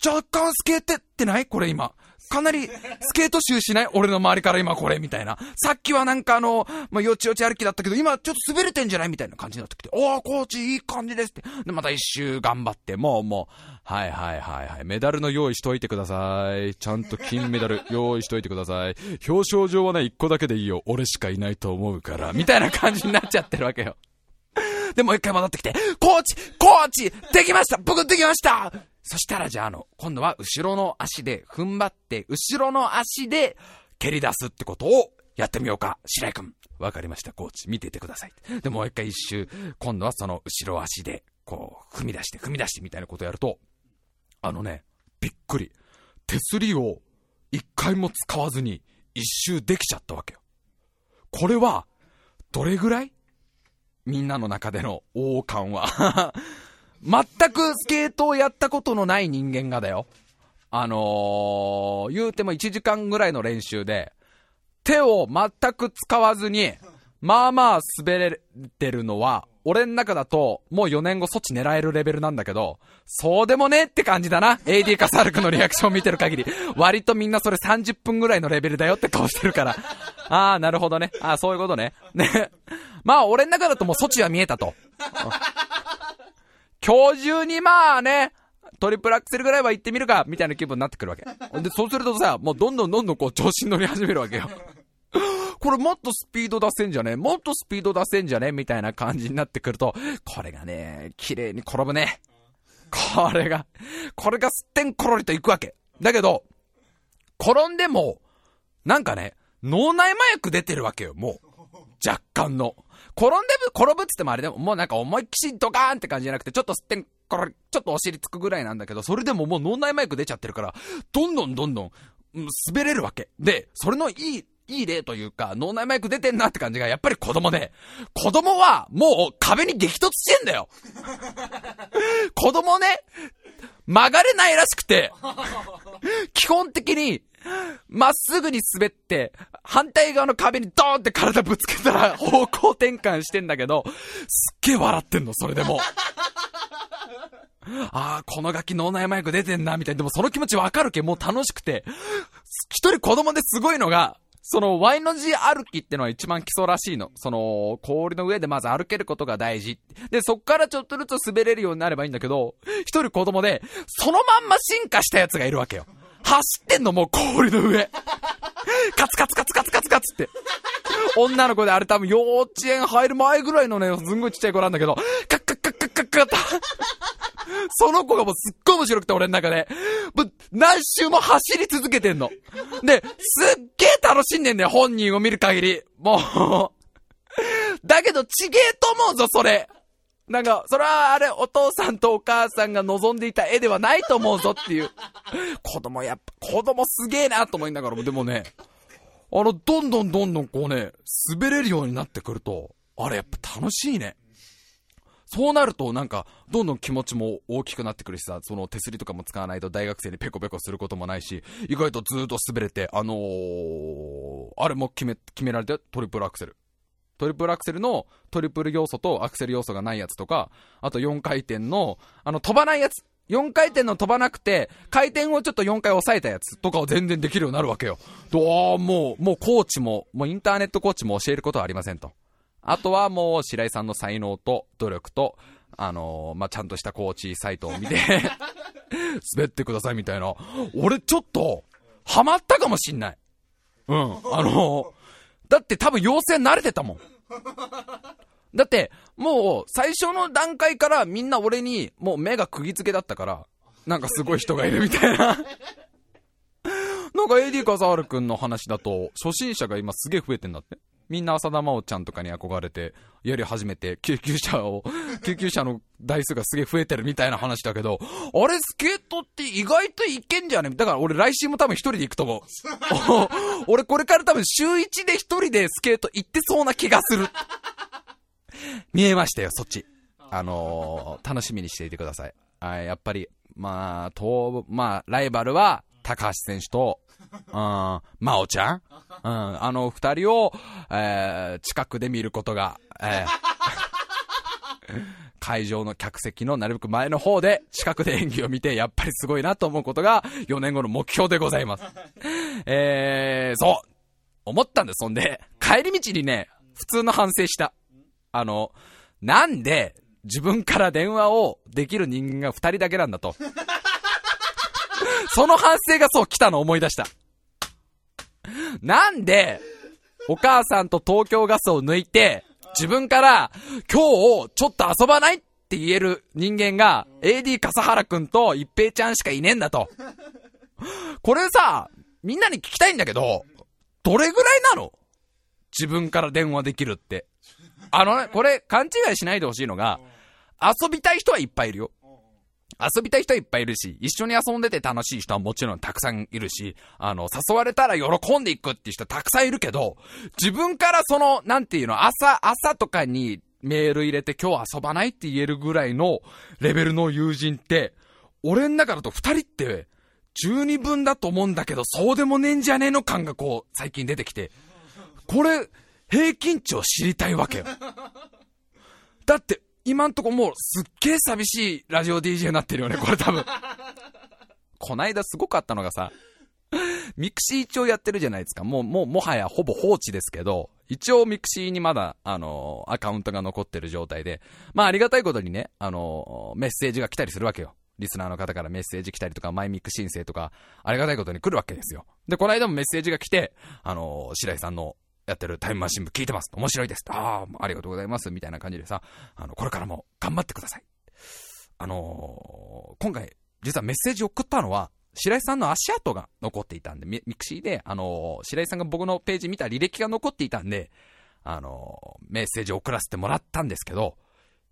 若干スケートってない？これ今。かなり、スケート集しない？俺の周りから今これ、みたいな。さっきはなんかあの、まあ、よちよち歩きだったけど、今ちょっと滑れてんじゃないみたいな感じになってきて、おー、コーチいい感じですって。で、また一周頑張って、もうもう、はいはいはいはい。メダルの用意しといてください。ちゃんと金メダル 用意しといてください。表彰状はね、一個だけでいいよ。俺しかいないと思うから。みたいな感じになっちゃってるわけよ。で、もう一回戻ってきて、コーチコーチできました僕できましたそしたらじゃあ、あの、今度は後ろの足で踏ん張って、後ろの足で蹴り出すってことをやってみようか、白井くん。わかりました、コーチ。見ててください。で、もう一回一周、今度はその後ろ足で、こう、踏み出して、踏み出してみたいなことをやると、あのね、びっくり。手すりを一回も使わずに一周できちゃったわけよ。これは、どれぐらい？みんなの中での王冠は全くスケートをやったことのない人間がだよ。あのー、言うても1時間ぐらいの練習で、手を全く使わずに、まあまあ滑れてるのは、俺の中だと、もう4年後そっち狙えるレベルなんだけど、そうでもねって感じだな。AD かサルクのリアクション見てる限り。割とみんなそれ30分ぐらいのレベルだよって顔してるから。ああ、なるほどね。ああ、そういうことね。ね。まあ俺の中だともう措置は見えたと。今日中にまあね、トリプルアクセルぐらいは行ってみるか、みたいな気分になってくるわけ。で、そうするとさ、もうどんどんどんどんこう調子に乗り始めるわけよ。これもっとスピード出せんじゃね？もっとスピード出せんじゃね？みたいな感じになってくると、これがね、綺麗に転ぶね。これが、これがすってんころりと行くわけ。だけど、転んでも、なんかね、脳内麻薬出てるわけよ、もう。若干の。転んでぶ、転ぶっつってもあれでも、もうなんか思いっきしドカーンって感じじゃなくて、ちょっと吸ってん、これ、ちょっとお尻つくぐらいなんだけど、それでももう脳内マイク出ちゃってるから、どんどんどんどん、滑れるわけ。で、それのいい、いい例というか、脳内マイク出てんなって感じが、やっぱり子供で、子供は、もう壁に激突してんだよ子供ね、曲がれないらしくて、基本的に、まっすぐに滑って、反対側の壁にドーンって体ぶつけたら 方向転換してんだけど、すっげえ笑ってんの、それでも。ああ、このガキ脳内マイク出てんな、みたいな。でもその気持ちわかるけ、もう楽しくて。一人子供ですごいのが、その Y の字歩きってのは一番基礎らしいの。その、氷の上でまず歩けることが大事。で、そっからちょっとずつ滑れるようになればいいんだけど、一人子供で、そのまんま進化したやつがいるわけよ。走ってんのもう氷の上。カツカツカツカツカツカツって。女の子であれ多分幼稚園入る前ぐらいのね、すんごいちっちゃい子なんだけど、カッカッカッカッカッカッ その子がもうすっごい面白くて俺の中で。もう何周も走り続けてんの。で、すっげえ楽しんでんだよ、本人を見る限り。もうだけどちげえと思うぞ、それ。なんか、それはあれ、お父さんとお母さんが望んでいた絵ではないと思うぞっていう。子供やっぱ、子供すげえなと思いながらも、でもね、あの、どんどんどんどんこうね、滑れるようになってくると、あれやっぱ楽しいね。そうなるとなんか、どんどん気持ちも大きくなってくるしさ、その手すりとかも使わないと大学生にペコペコすることもないし、意外とずーっと滑れて、あのー、あれも決め、決められてトリプルアクセル。トリプルアクセルのトリプル要素とアクセル要素がないやつとか、あと4回転の、あの飛ばないやつ。4回転の飛ばなくて、回転をちょっと4回抑えたやつとかを全然できるようになるわけよ。どうもう、もうコーチも、もうインターネットコーチも教えることはありませんと。あとはもう白井さんの才能と努力と、あのー、まあ、ちゃんとしたコーチサイトを見て 滑ってくださいみたいな。俺ちょっと、ハマったかもしんない。うん。あのーだって多分妖精慣れてたもん。だって、もう、最初の段階からみんな俺に、もう目が釘付けだったから、なんかすごい人がいるみたいな。なんか AD 笠原くんの話だと、初心者が今すげえ増えてんだって。みんな浅田真央ちゃんとかに憧れて、やり始めて、救急車を、救急車の台数がすげえ増えてるみたいな話だけど、あれスケートって意外といけんじゃね？だから俺来週も多分一人で行くと思う。俺これから多分週一で一人でスケート行ってそうな気がする。見えましたよ、そっち。あのー、楽しみにしていてください。あやっぱり、まあ、と、まあ、ライバルは、高橋選手と、うん、まおちゃん？うん、あの二人を、えー、近くで見ることが、えー、会場の客席のなるべく前の方で近くで演技を見て、やっぱりすごいなと思うことが4年後の目標でございます。えー、そう。思ったんです、そんで。帰り道にね、普通の反省した。あの、なんで自分から電話をできる人間が2人だけなんだと。その反省がそう来たの思い出した。なんで、お母さんと東京ガスを抜いて、自分から、今日、ちょっと遊ばないって言える人間が、AD 笠原くんと一平ちゃんしかいねえんだと。これさ、みんなに聞きたいんだけど、どれぐらいなの？自分から電話できるって。あのね、これ勘違いしないでほしいのが、遊びたい人はいっぱいいるよ。遊びたい人はいっぱいいるし、一緒に遊んでて楽しい人はもちろんたくさんいるし、あの、誘われたら喜んでいくっていう人たくさんいるけど、自分からその、なんていうの、朝、朝とかにメール入れて今日遊ばないって言えるぐらいのレベルの友人って、俺ん中だと二人って、十二分だと思うんだけど、そうでもねえんじゃねえの感がこう、最近出てきて、これ、平均値を知りたいわけよ。だって、今んとこもうすっげえ寂しいラジオ DJ になってるよね、これ多分。こないだすごかったのがさ、 mixi 一応やってるじゃないですか。もう、もう、もはやほぼ放置ですけど、一応 mixi にまだ、あのアカウントが残ってる状態で、まあありがたいことにね、あのメッセージが来たりするわけよ。リスナーの方からメッセージ来たりとか、マイミック申請とか、ありがたいことに来るわけですよ。で、この間もメッセージが来て、あの白井さんのやってるタイムマシン部聞いてます。面白いです。ああ、ありがとうございます。みたいな感じでさ、あの、これからも頑張ってください。あのー、今回、実はメッセージを送ったのは、白井さんの足跡が残っていたんで、 mixi で、あのー、白井さんが僕のページ見た履歴が残っていたんで、あの、メッセージを送らせてもらったんですけど、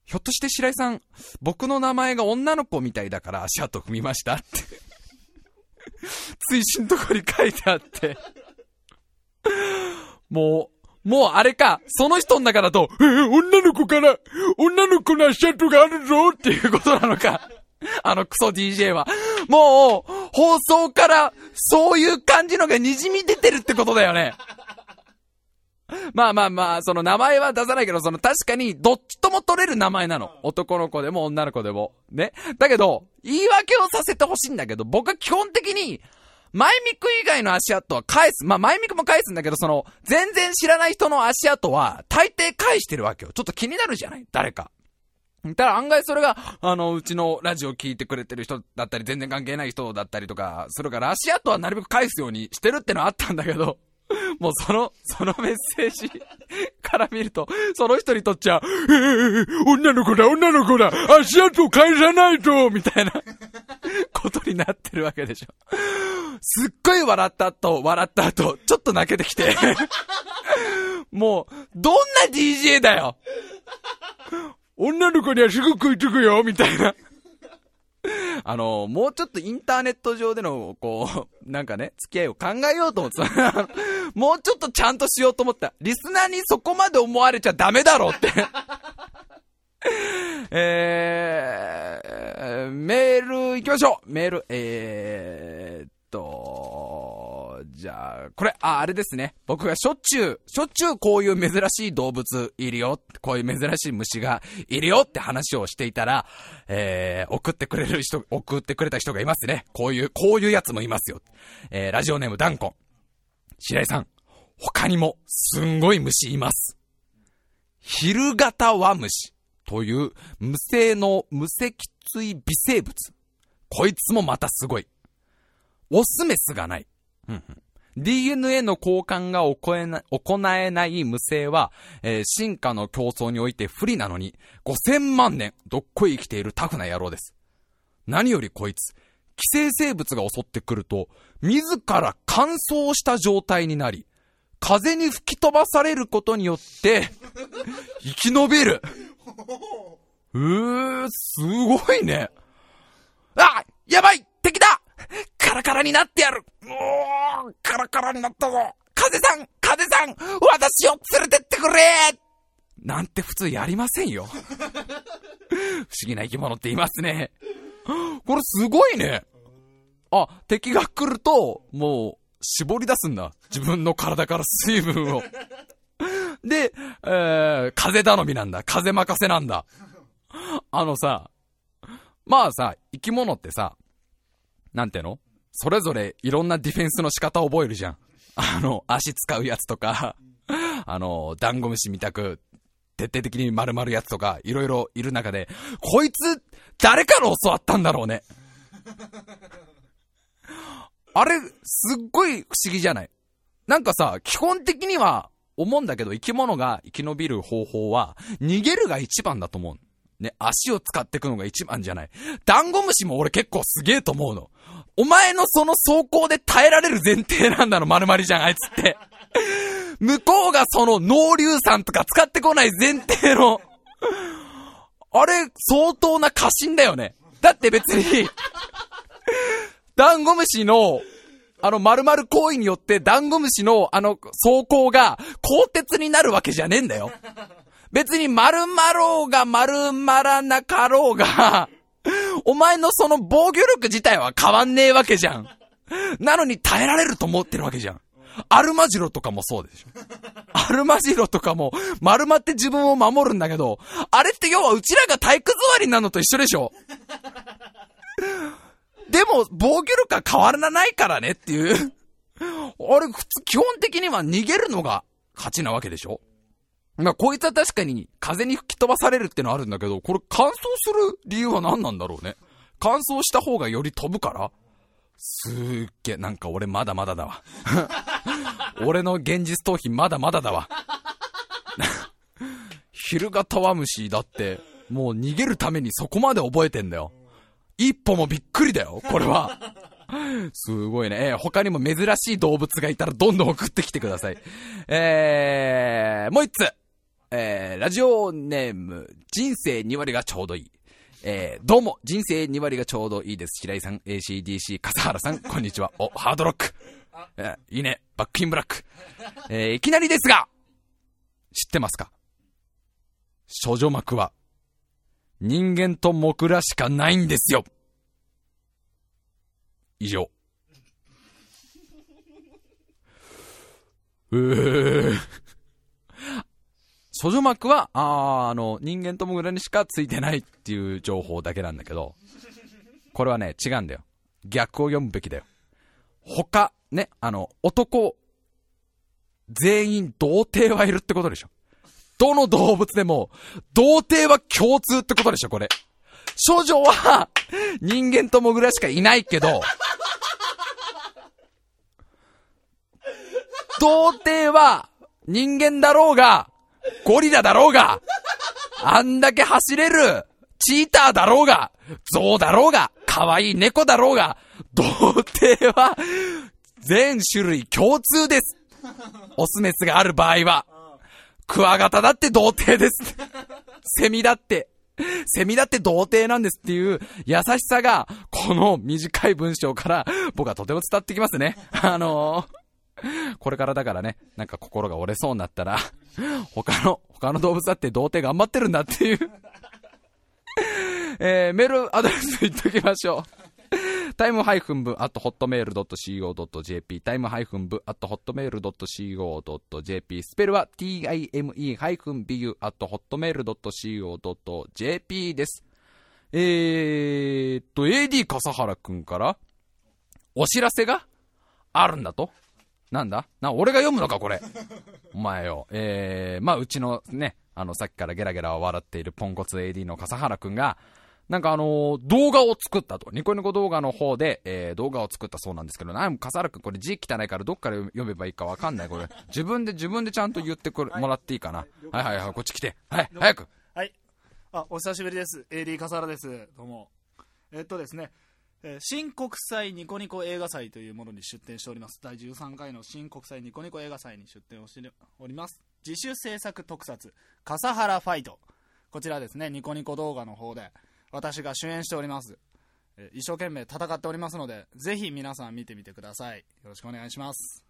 ひょっとして白井さん、僕の名前が女の子みたいだから足跡踏みましたって 追伸とこに書いてあってもう、もうあれか、その人の中だと、えー、女の子から、女の子の足跡があるぞっていうことなのか。あのクソ DJ は。もう、放送から、そういう感じのが滲み出てるってことだよね。まあまあまあ、その名前は出さないけど、その確かにどっちとも取れる名前なの。男の子でも女の子でも。ね。だけど、言い訳をさせてほしいんだけど、僕は基本的に、マイミク以外の足跡は返す。まあ、マイミクも返すんだけど、その、全然知らない人の足跡は、大抵返してるわけよ。ちょっと気になるじゃない？誰か。ただ案外それが、あの、うちのラジオ聞いてくれてる人だったり、全然関係ない人だったりとか、するから足跡はなるべく返すようにしてるってのはあったんだけど、もうその、そのメッセージから見ると、その人にとっちゃ、えー、女の子だ、女の子だ、足跡返さないとみたいなことになってるわけでしょ。すっごい笑った後、笑った後、ちょっと泣けてきて。もう、どんな DJ だよ。女の子にはすぐ食いつくよみたいな。あの、もうちょっとインターネット上での、こう、なんかね、付き合いを考えようと思ってた。もうちょっとちゃんとしようと思った。リスナーにそこまで思われちゃダメだろうってえー、メール行きましょうメール、えー、っと、じゃあ、これ、あ、あれですね。僕がしょっちゅう、しょっちゅうこういう珍しい動物いるよ。こういう珍しい虫がいるよって話をしていたら、えー、送ってくれる人、送ってくれた人がいますね。こういう、こういうやつもいますよ。えー、ラジオネームダンコン。白井さん、他にも、すんごい虫います。昼型ワムシという無性の無脊椎微生物。こいつもまたすごい。オスメスがない。DNA の交換が行えな行えない無性は、えー、進化の競争において不利なのに、5000万年、どっこい生きているタフな野郎です。何よりこいつ、寄生生物が襲ってくると、自ら乾燥した状態になり、風に吹き飛ばされることによって、生き延びる。うー、すごいね。あやばいラになってやるおーカラカラになったぞ風さん風さん私を連れてってくれなんて普通やりませんよ。不思議な生き物っていますね。これすごいね。あ、敵が来ると、もう、絞り出すんだ。自分の体から水分を。で、えー、風頼みなんだ。風任せなんだ。あのさ、まあさ、生き物ってさ、なんていうの？それぞれいろんなディフェンスの仕方を覚えるじゃん。あの、足使うやつとか、あの、ダンゴムシみたく、徹底的に丸々やつとか、いろいろいる中で、こいつ、誰から教わったんだろうね。あれ、すっごい不思議じゃない？なんかさ、基本的には、思うんだけど、生き物が生き延びる方法は、逃げるが一番だと思う。ね、足を使っていくのが一番じゃない？ダンゴムシも俺結構すげえと思うの。お前のその走行で耐えられる前提なんだろ、丸々じゃん、あいつって。向こうがその農硫酸とか使ってこない前提の、あれ、相当な過信だよね。だって別に、ダンゴムシの、あの丸々行為によってダンゴムシのあの走行が鋼鉄になるわけじゃねえんだよ。別に丸まろうが丸まらなかろうが、お前のその防御力自体は変わんねえわけじゃん。なのに耐えられると思ってるわけじゃん。アルマジロとかもそうでしょ。アルマジロとかも丸まって自分を守るんだけど、あれって要はうちらが体育座りなのと一緒でしょでも防御力は変わらないからねっていう。あれ普通基本的には逃げるのが勝ちなわけでしょまあ、こいつは確かに風に吹き飛ばされるってのあるんだけど、これ乾燥する理由は何なんだろうね。乾燥した方がより飛ぶからすーっげ、なんか俺まだまだだわ。俺の現実逃避まだまだだわ。昼がタワムシだって、もう逃げるためにそこまで覚えてんだよ。一歩もびっくりだよ、これは。すごいね。え、他にも珍しい動物がいたらどんどん送ってきてください。えー、もう一つ。えー、ラジオネーム、人生2割がちょうどいい。えー、どうも、人生2割がちょうどいいです。白井さん、ACDC、笠原さん、こんにちは。お、ハードロック。えー、いいね。バックインブラック。えー、いきなりですが、知ってますか？処女膜は、人間と木らしかないんですよ。以上。うー。処女膜は、あー、あの、人間とモグラにしかついてないっていう情報だけなんだけど、これはね、違うんだよ。逆を読むべきだよ。他、ね、あの、男、全員童貞はいるってことでしょ。どの動物でも、童貞は共通ってことでしょ、これ。処女は、人間とモグラしかいないけど、童貞は、人間だろうが、ゴリラだろうが、あんだけ走れる、チーターだろうが、ゾウだろうが、可愛い猫だろうが、童貞は、全種類共通です。オスメスがある場合は。クワガタだって童貞です。セミだって、セミだって童貞なんですっていう優しさが、この短い文章から僕はとても伝わってきますね。あのー これからだからね、なんか心が折れそうになったら、他の、他の動物だって童貞頑張ってるんだっていう えー、メールアドレス言っときましょう。タイムハイフン部、アットホットメールドット CO.jp、タイムハイフン部、アットホットメールドット CO.jp、スペルは time ハイフン bu、アットホットメールドット CO.jp です。えーっと、AD 笠原くんから、お知らせがあるんだとなんだ？な、俺が読むのか、これ？お前よ。えー、まあ、うちのね、あの、さっきからゲラゲラ笑っているポンコツ AD の笠原くんが、なんかあのー、動画を作ったと。ニコニコ動画の方で、えー、動画を作ったそうなんですけど、な笠原くんこれ字汚いからどっから読めばいいかわかんない、これ。自分で自分でちゃんと言ってくれ、もらっていいかな？はいはいはい、こっち来て。はい、早く。はい。あ、お久しぶりです。AD 笠原です。どうも。えっとですね、え新国際ニコニコ映画祭というものに出展しております。第13回の新国際ニコニコ映画祭に出展をしております。自主制作特撮笠原ファイト。こちらですねニコニコ動画の方で私が主演しております、え一生懸命戦っておりますのでぜひ皆さん見てみてください。よろしくお願いします。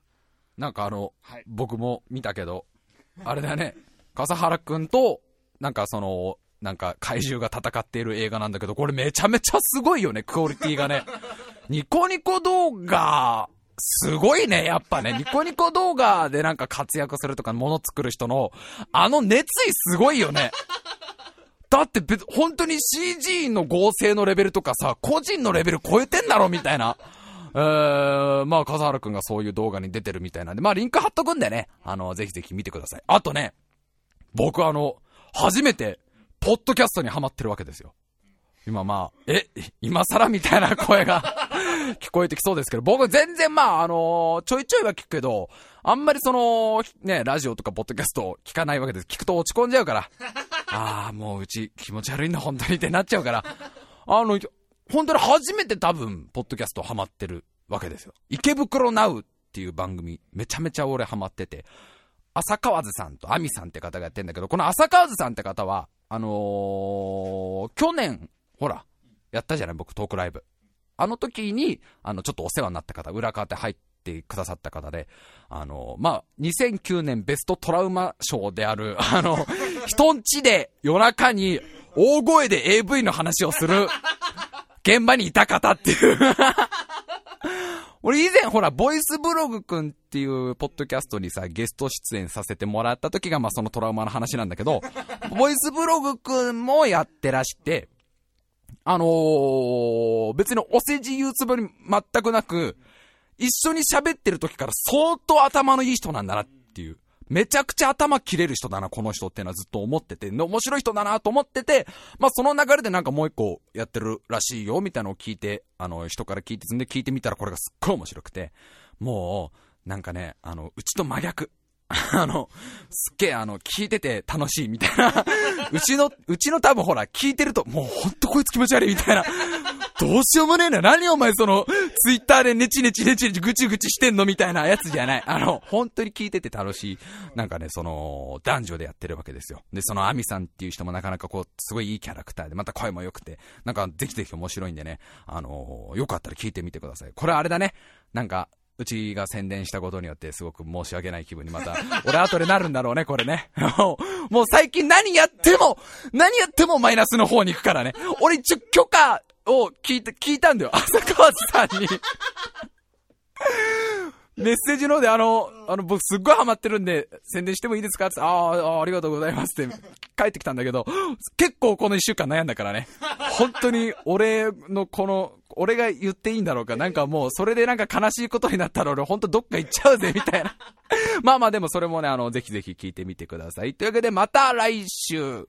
なんかあの、はい、僕も見たけどあれだね。笠原君となんかそのなんか怪獣が戦っている映画なんだけど、これめちゃめちゃすごいよね、クオリティがね。ニコニコ動画、すごいね、やっぱね。ニコニコ動画でなんか活躍するとか、物作る人の、あの熱意すごいよね。だって別、本当に CG の合成のレベルとかさ、個人のレベル超えてんだろ、みたいな。えー、まあ、笠原くんがそういう動画に出てるみたいなんで、まあ、リンク貼っとくんでね、あの、ぜひぜひ見てください。あとね、僕あの、初めて、ポッドキャストにハマってるわけですよ。今まあ、え、今更みたいな声が 聞こえてきそうですけど、僕全然まあ、あのー、ちょいちょいは聞くけど、あんまりその、ね、ラジオとかポッドキャスト聞かないわけです。聞くと落ち込んじゃうから。ああ、もううち気持ち悪いんだ、本当にってなっちゃうから。あの、本当に初めて多分、ポッドキャストハマってるわけですよ。池袋ナウっていう番組、めちゃめちゃ俺ハマってて、浅川津さんとアミさんって方がやってんだけど、この浅川津さんって方は、あのー、去年、ほら、やったじゃない、僕トークライブ。あの時に、あの、ちょっとお世話になった方、裏側で入ってくださった方で、あの、まあ、2009年ベストトラウマ賞である、あの、人んちで夜中に大声で AV の話をする現場にいた方っていう俺以前ほら、ボイスブログくんっていうポッドキャストにさ、ゲスト出演させてもらった時がまあそのトラウマの話なんだけど、ボイスブログくんもやってらして、あのー、別にお世辞言うつもり全くなく、一緒に喋ってる時から相当頭のいい人なんだなっていう。めちゃくちゃ頭切れる人だな、この人っていうのはずっと思ってて、面白い人だなと思ってて、まあその流れでなんかもう一個やってるらしいよ、みたいなのを聞いて、あの、人から聞いて、んで聞いてみたらこれがすっごい面白くて、もう、なんかね、あの、うちと真逆。あの、すっげえあの、聞いてて楽しいみたいな。うちの、うちの多分ほら、聞いてると、もうほんとこいつ気持ち悪いみたいな。どうしようもねえな。何お前その、ツイッターでネチネチネチネチぐちぐちしてんのみたいなやつじゃない。あの、本当に聞いてて楽しい。なんかね、その、男女でやってるわけですよ。で、そのアミさんっていう人もなかなかこう、すごいいいキャラクターで、また声も良くて、なんかぜひぜひ面白いんでね、あのよかったら聞いてみてください。これあれだね。なんか、うちが宣伝したことによってすごく申し訳ない気分にまた、俺後でなるんだろうね、これね。もう、もう最近何やっても、何やってもマイナスの方に行くからね。俺一応許可を聞いて、聞いたんだよ。浅川さんに。メッセージので、あの、あの、僕すっごいハマってるんで、宣伝してもいいですか？って、ああ、ありがとうございますって帰ってきたんだけど、結構この一週間悩んだからね。本当に、俺のこの、俺が言っていいんだろうか。なんかもう、それでなんか悲しいことになったら俺本当どっか行っちゃうぜ、みたいな。まあまあでもそれもね、あの、ぜひぜひ聞いてみてください。というわけで、また来週